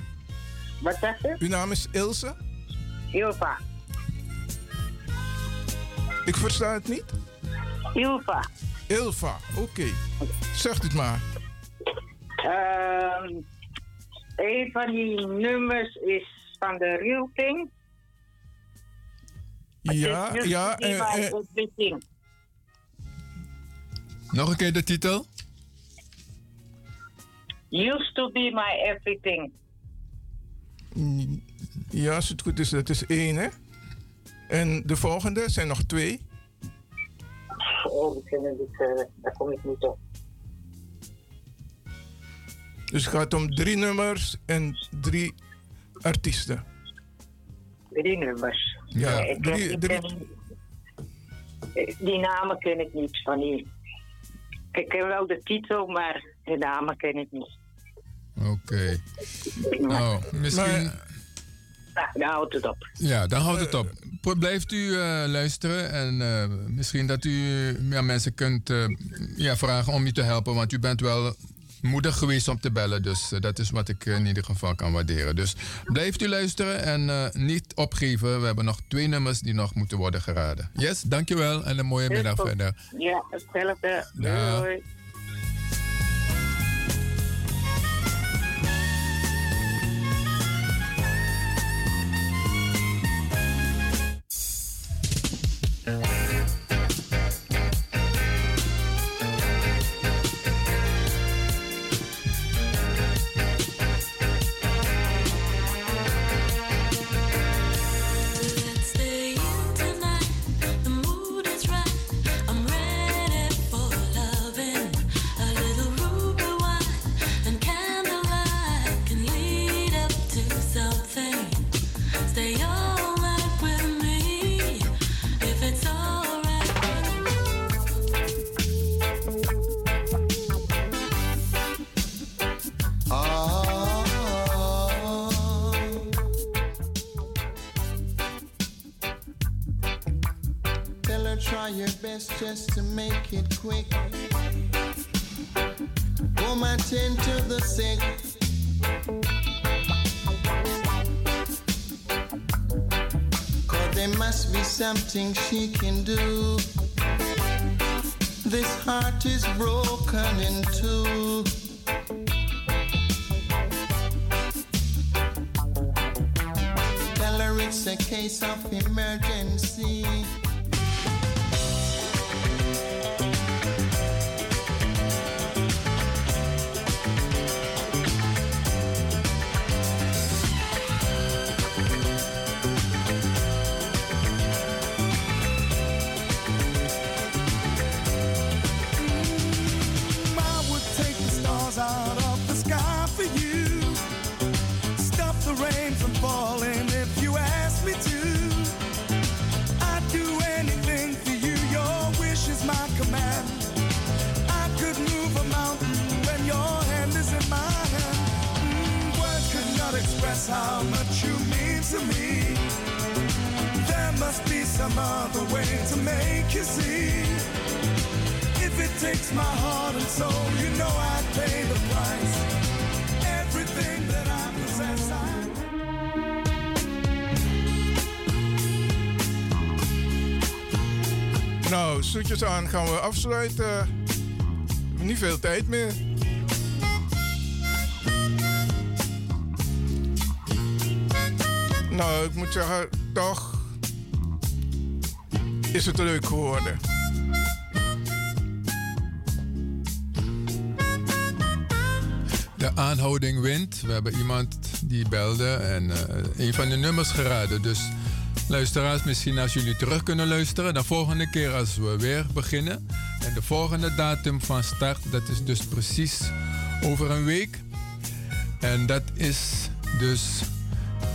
Wat zegt u? Uw naam is Ilse? Ilva. Ik versta het niet. Ilva. Ilva, oké. Zegt u het maar. Ehm, een van die nummers is van de Real. Ja, ja. Nog een keer de titel? Used to be my everything. mm, ja, als het goed is, dat is één, hè? En de volgende zijn nog twee. Oh, ik vind het, eh, daar kom ik niet op. Dus het gaat om drie nummers en drie artiesten. Drie nummers. Ja, Nee, ik ken- drie- ik drie- ken- die namen ken ik niet van die. Ik ken wel de titel, maar de namen ken ik niet. Oké. Nou, misschien... Nou, dan houdt het op. Ja, dan houdt het op. Pro- Blijft u eh, luisteren en eh, misschien dat u ja, mensen kunt eh, ja, vragen om u te helpen, want u bent wel moedig geweest om te bellen. Dus eh, dat is wat ik eh, in ieder geval kan waarderen. Dus blijft u luisteren en eh, niet opgeven. We hebben nog twee nummers die nog moeten worden geraden. Yes, dankjewel en een mooie middag verder. Ja, hetzelfde. Doei. Be something she can do. This heart is broken in two. Tell her it's a case of emergency. Aan gaan we afsluiten. Niet veel tijd meer. Nou, ik moet zeggen, toch is het leuk geworden. De aanhouding wint. We hebben iemand die belde en eh, een van de nummers geraden. Dus luisteraars, misschien als jullie terug kunnen luisteren. De volgende keer als we weer beginnen. En de volgende datum van start, dat is dus precies over een week. En dat is dus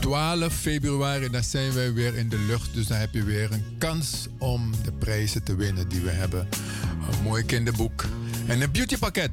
12 februari. Dan zijn wij weer in de lucht. Dus dan heb je weer een kans om de prijzen te winnen die we hebben. Een mooi kinderboek en een beautypakket.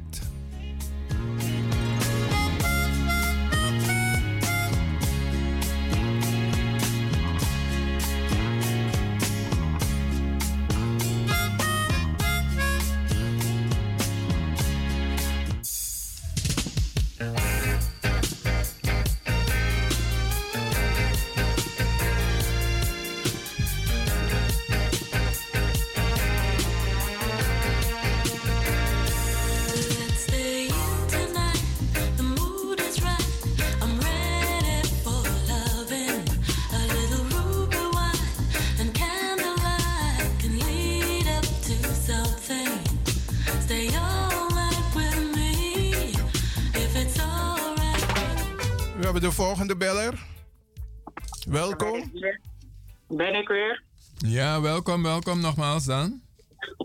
Welkom, welkom nogmaals dan.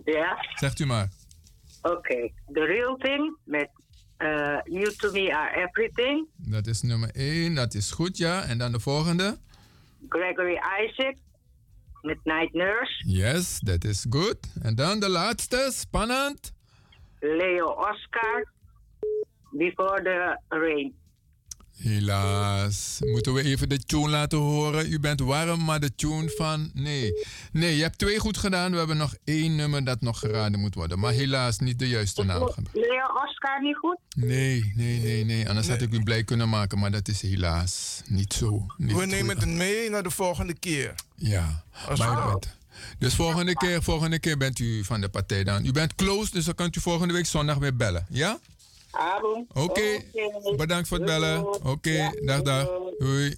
Ja, Zegt u maar. oké. The Real Thing met eh, You to Me Are Everything. Dat is nummer 1, dat is goed, ja. En dan de volgende. Gregory Isaac met Night Nurse. Yes, dat is goed. En dan de laatste, spannend. Leo Oscar, Before the Rain. Helaas. Moeten we even de tune laten horen? U bent warm, maar de tune van. Nee. Nee, je hebt twee goed gedaan. We hebben nog één nummer dat nog geraden moet worden. Maar helaas niet de juiste naam. Leo Oscar niet goed? Nee, nee, nee, nee. Anders had ik u blij kunnen maken, maar dat is helaas niet zo. Niet We goed. nemen het mee naar de volgende keer. Ja, Als maar bent. Dus volgende keer, volgende keer bent u van de partij dan. U bent close, dus dan kunt u volgende week zondag weer bellen. Ja? Oké, bedankt voor het bellen. Oké, dag, dag. Doei.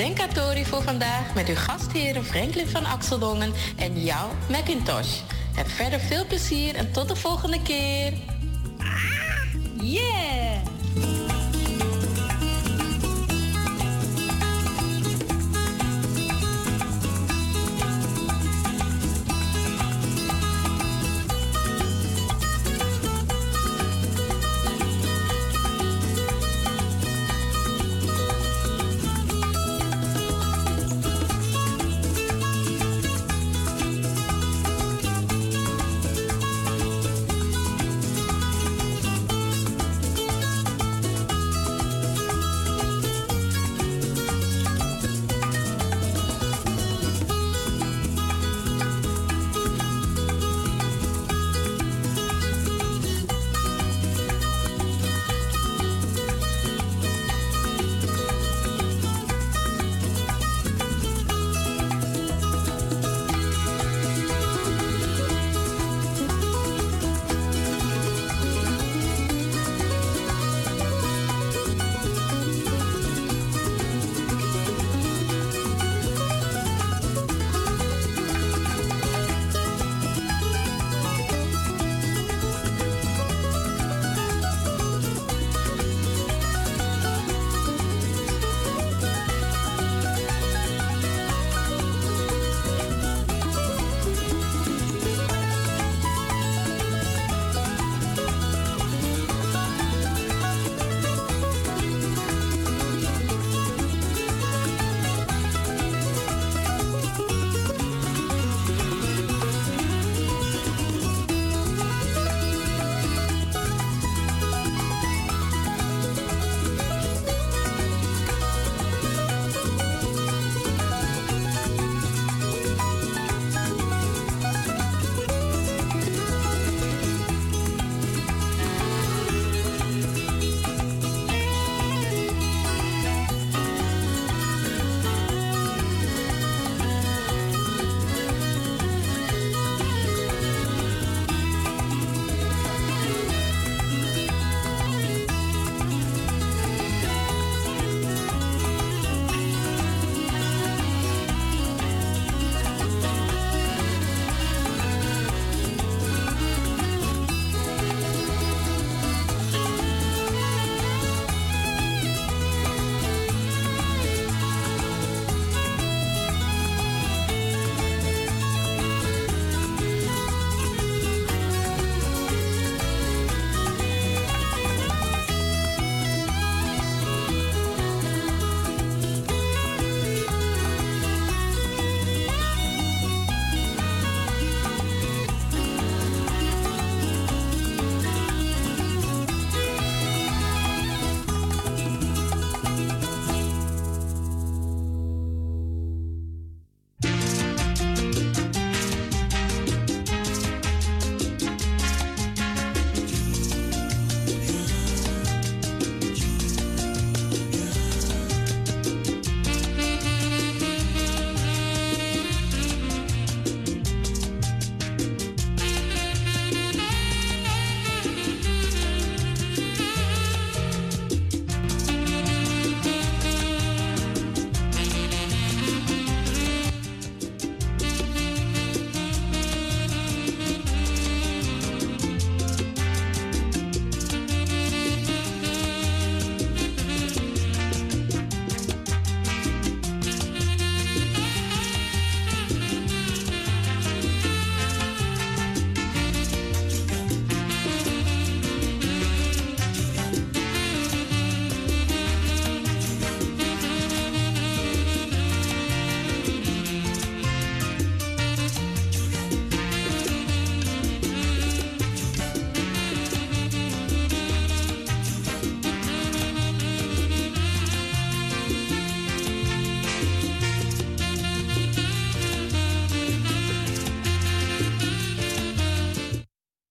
Denkatori voor vandaag met uw gastheren Franklin van Axeldongen en jou, Macintosh. Heb verder veel plezier en tot de volgende keer.